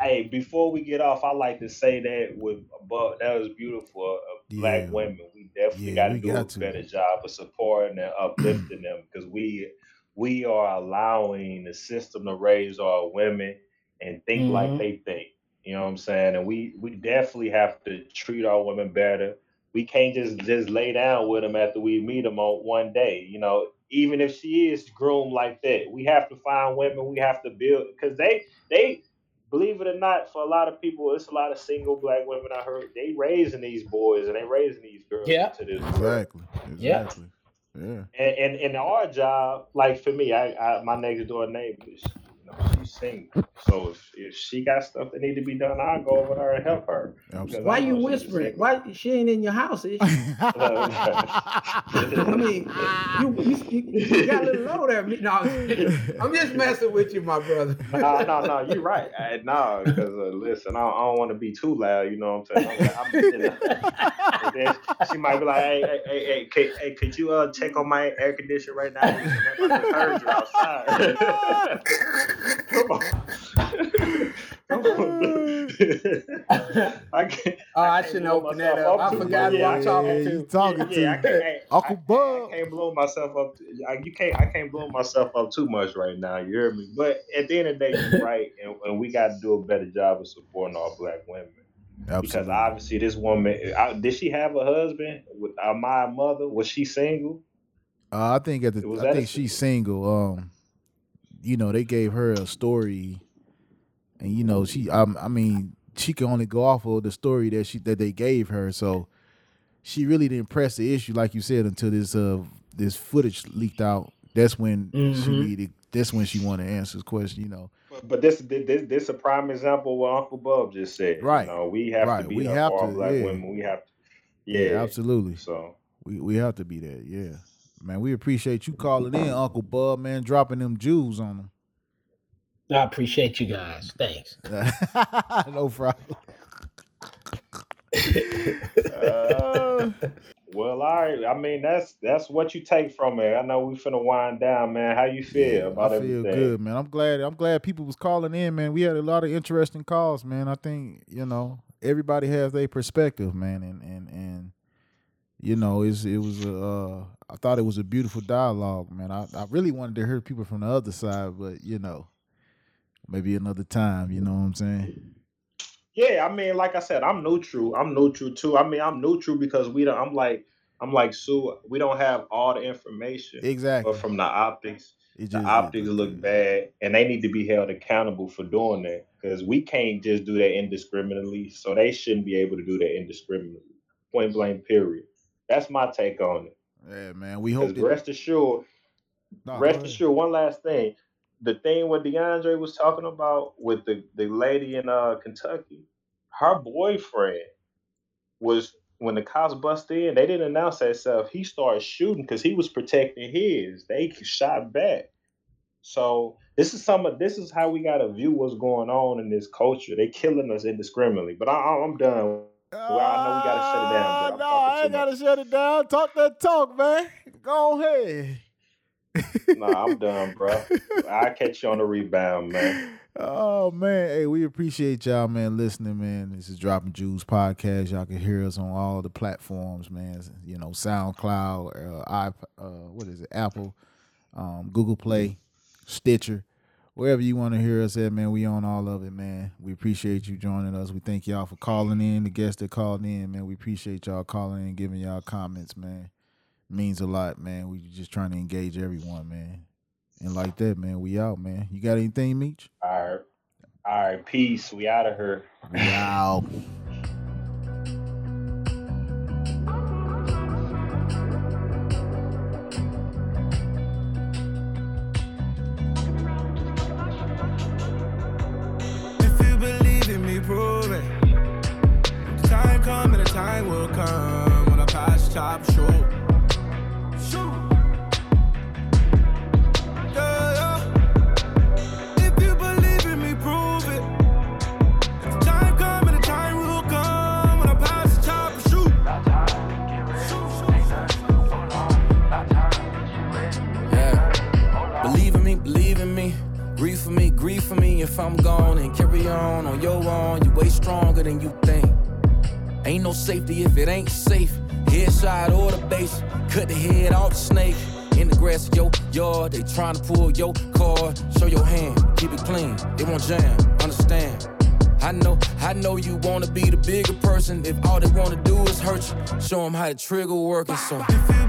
Hey, before we get off, I like to say that with but that was beautiful of black women. We definitely Yeah, got to we do got a to. better job of supporting and uplifting them because we we are allowing the system to raise our women and think like Mhm. they think. You know what I'm saying? And we we definitely have to treat our women better. We can't just just lay down with them after we meet them on one day. You know, even if she is groomed like that, we have to find women. We have to build because they they believe it or not, for a lot of people, it's a lot of single black women. I heard they raising these boys and they raising these girls Yeah. to this world. Exactly. Yeah. Exactly. Yeah. And, and and our job, like for me, I, I my next door neighbor, she, you know, she's single. So if, if she got stuff that need to be done, I'll go over there and help her. Why I you whispering? Why she ain't in your house? Is she? <laughs> <laughs> I mean, you, you, you got a little low there. No, I'm just messing with you, my brother. no, no, no, you're right. I, no, because uh, listen, I, I don't want to be too loud. You know what I'm saying? I'm, I'm, you know, she might be like, "Hey, hey, hey, hey, could, hey, could you uh check on my air conditioner right now? I heard you outside. <laughs> Come on." <laughs> Come on. <laughs> I can't. Oh, I can't shouldn't open that myself up. I forgot much. who I'm I talking Yeah, to. you talking yeah, I to can't, hey, Uncle I, Bub. I can't blow myself up. I, you can't. I can't blow myself up too much right now. You hear me? But at the end of the day, you're <laughs> right, and, and we got to do a better job of supporting our black women Absolutely. because obviously this woman I, did she have a husband with uh, my mother? Was she single? Uh, I think at the Was I that a think she's single. Um, you know, they gave her a story, and you know, she. Um, I mean, she can only go off of the story that she that they gave her. So she really didn't press the issue, like you said, until this uh this footage leaked out. That's when she Mhm. needed. That's when she wanted to answer this question. You know, But, but this this this a prime example of what Uncle Bub just said. Right. You know, we have Right. to be We there have to, black yeah. women. We have to. yeah, Yeah, absolutely. So We we have to be there. Yeah, man. We appreciate you calling in, Uncle Bub, man, dropping them jewels on them. I appreciate you guys. Thanks. <laughs> no problem. Uh, <laughs> well, all right. I mean, that's that's what you take from it. I know we finna wind down, man. How you feel Yeah, about I feel everything? good, man. I'm glad. I'm glad people was calling in, man. We had a lot of interesting calls, man. I think you know everybody has their perspective, man, and and and you know it's it was a. Uh, I thought it was a beautiful dialogue, man. I I really wanted to hear people from the other side, but you know, maybe another time. You know what I'm saying? Yeah, I mean, like I said, I'm neutral. I'm neutral too. I mean, I'm neutral because we don't. I'm like, I'm like Sue. We don't have all the information, Exactly. but from the optics, It the optics look bad, and they need to be held accountable for doing that because we can't just do that indiscriminately. So they shouldn't be able to do that indiscriminately. Point blank. Period. That's my take on it. Yeah, man. We hope that. rest assured, Nah, rest assured, one last thing. The thing what DeAndre was talking about with the, the lady in uh Kentucky, her boyfriend was when the cops busted in, they didn't announce that stuff. He started shooting because he was protecting his. They shot back. So this is some of this is how we gotta view what's going on in this culture. They killing us indiscriminately. But I, I'm done. Well, I know we gotta shut it down, but I'm no, I gotta shut it down. Talk that talk, man. Go ahead. <laughs> Nah, I'm done, bro. I catch you on the rebound, man. Oh man, hey, we appreciate y'all, man, listening, man. This is Dropping Jewels podcast. Y'all can hear us on all the platforms, man. You know, SoundCloud, uh, i, uh, what is it, Apple, um, Google Play, Stitcher, wherever you want to hear us at, man. We on all of it, man. We appreciate you joining us. We thank y'all for calling in. The guests that called in, man. We appreciate y'all calling in, giving y'all comments, man. Means a lot, man. We just trying to engage everyone, man. And like that, man, we out, man. You got anything, Meech? All right. All right. Peace. We out of here. We out. <laughs> how the trigger working. So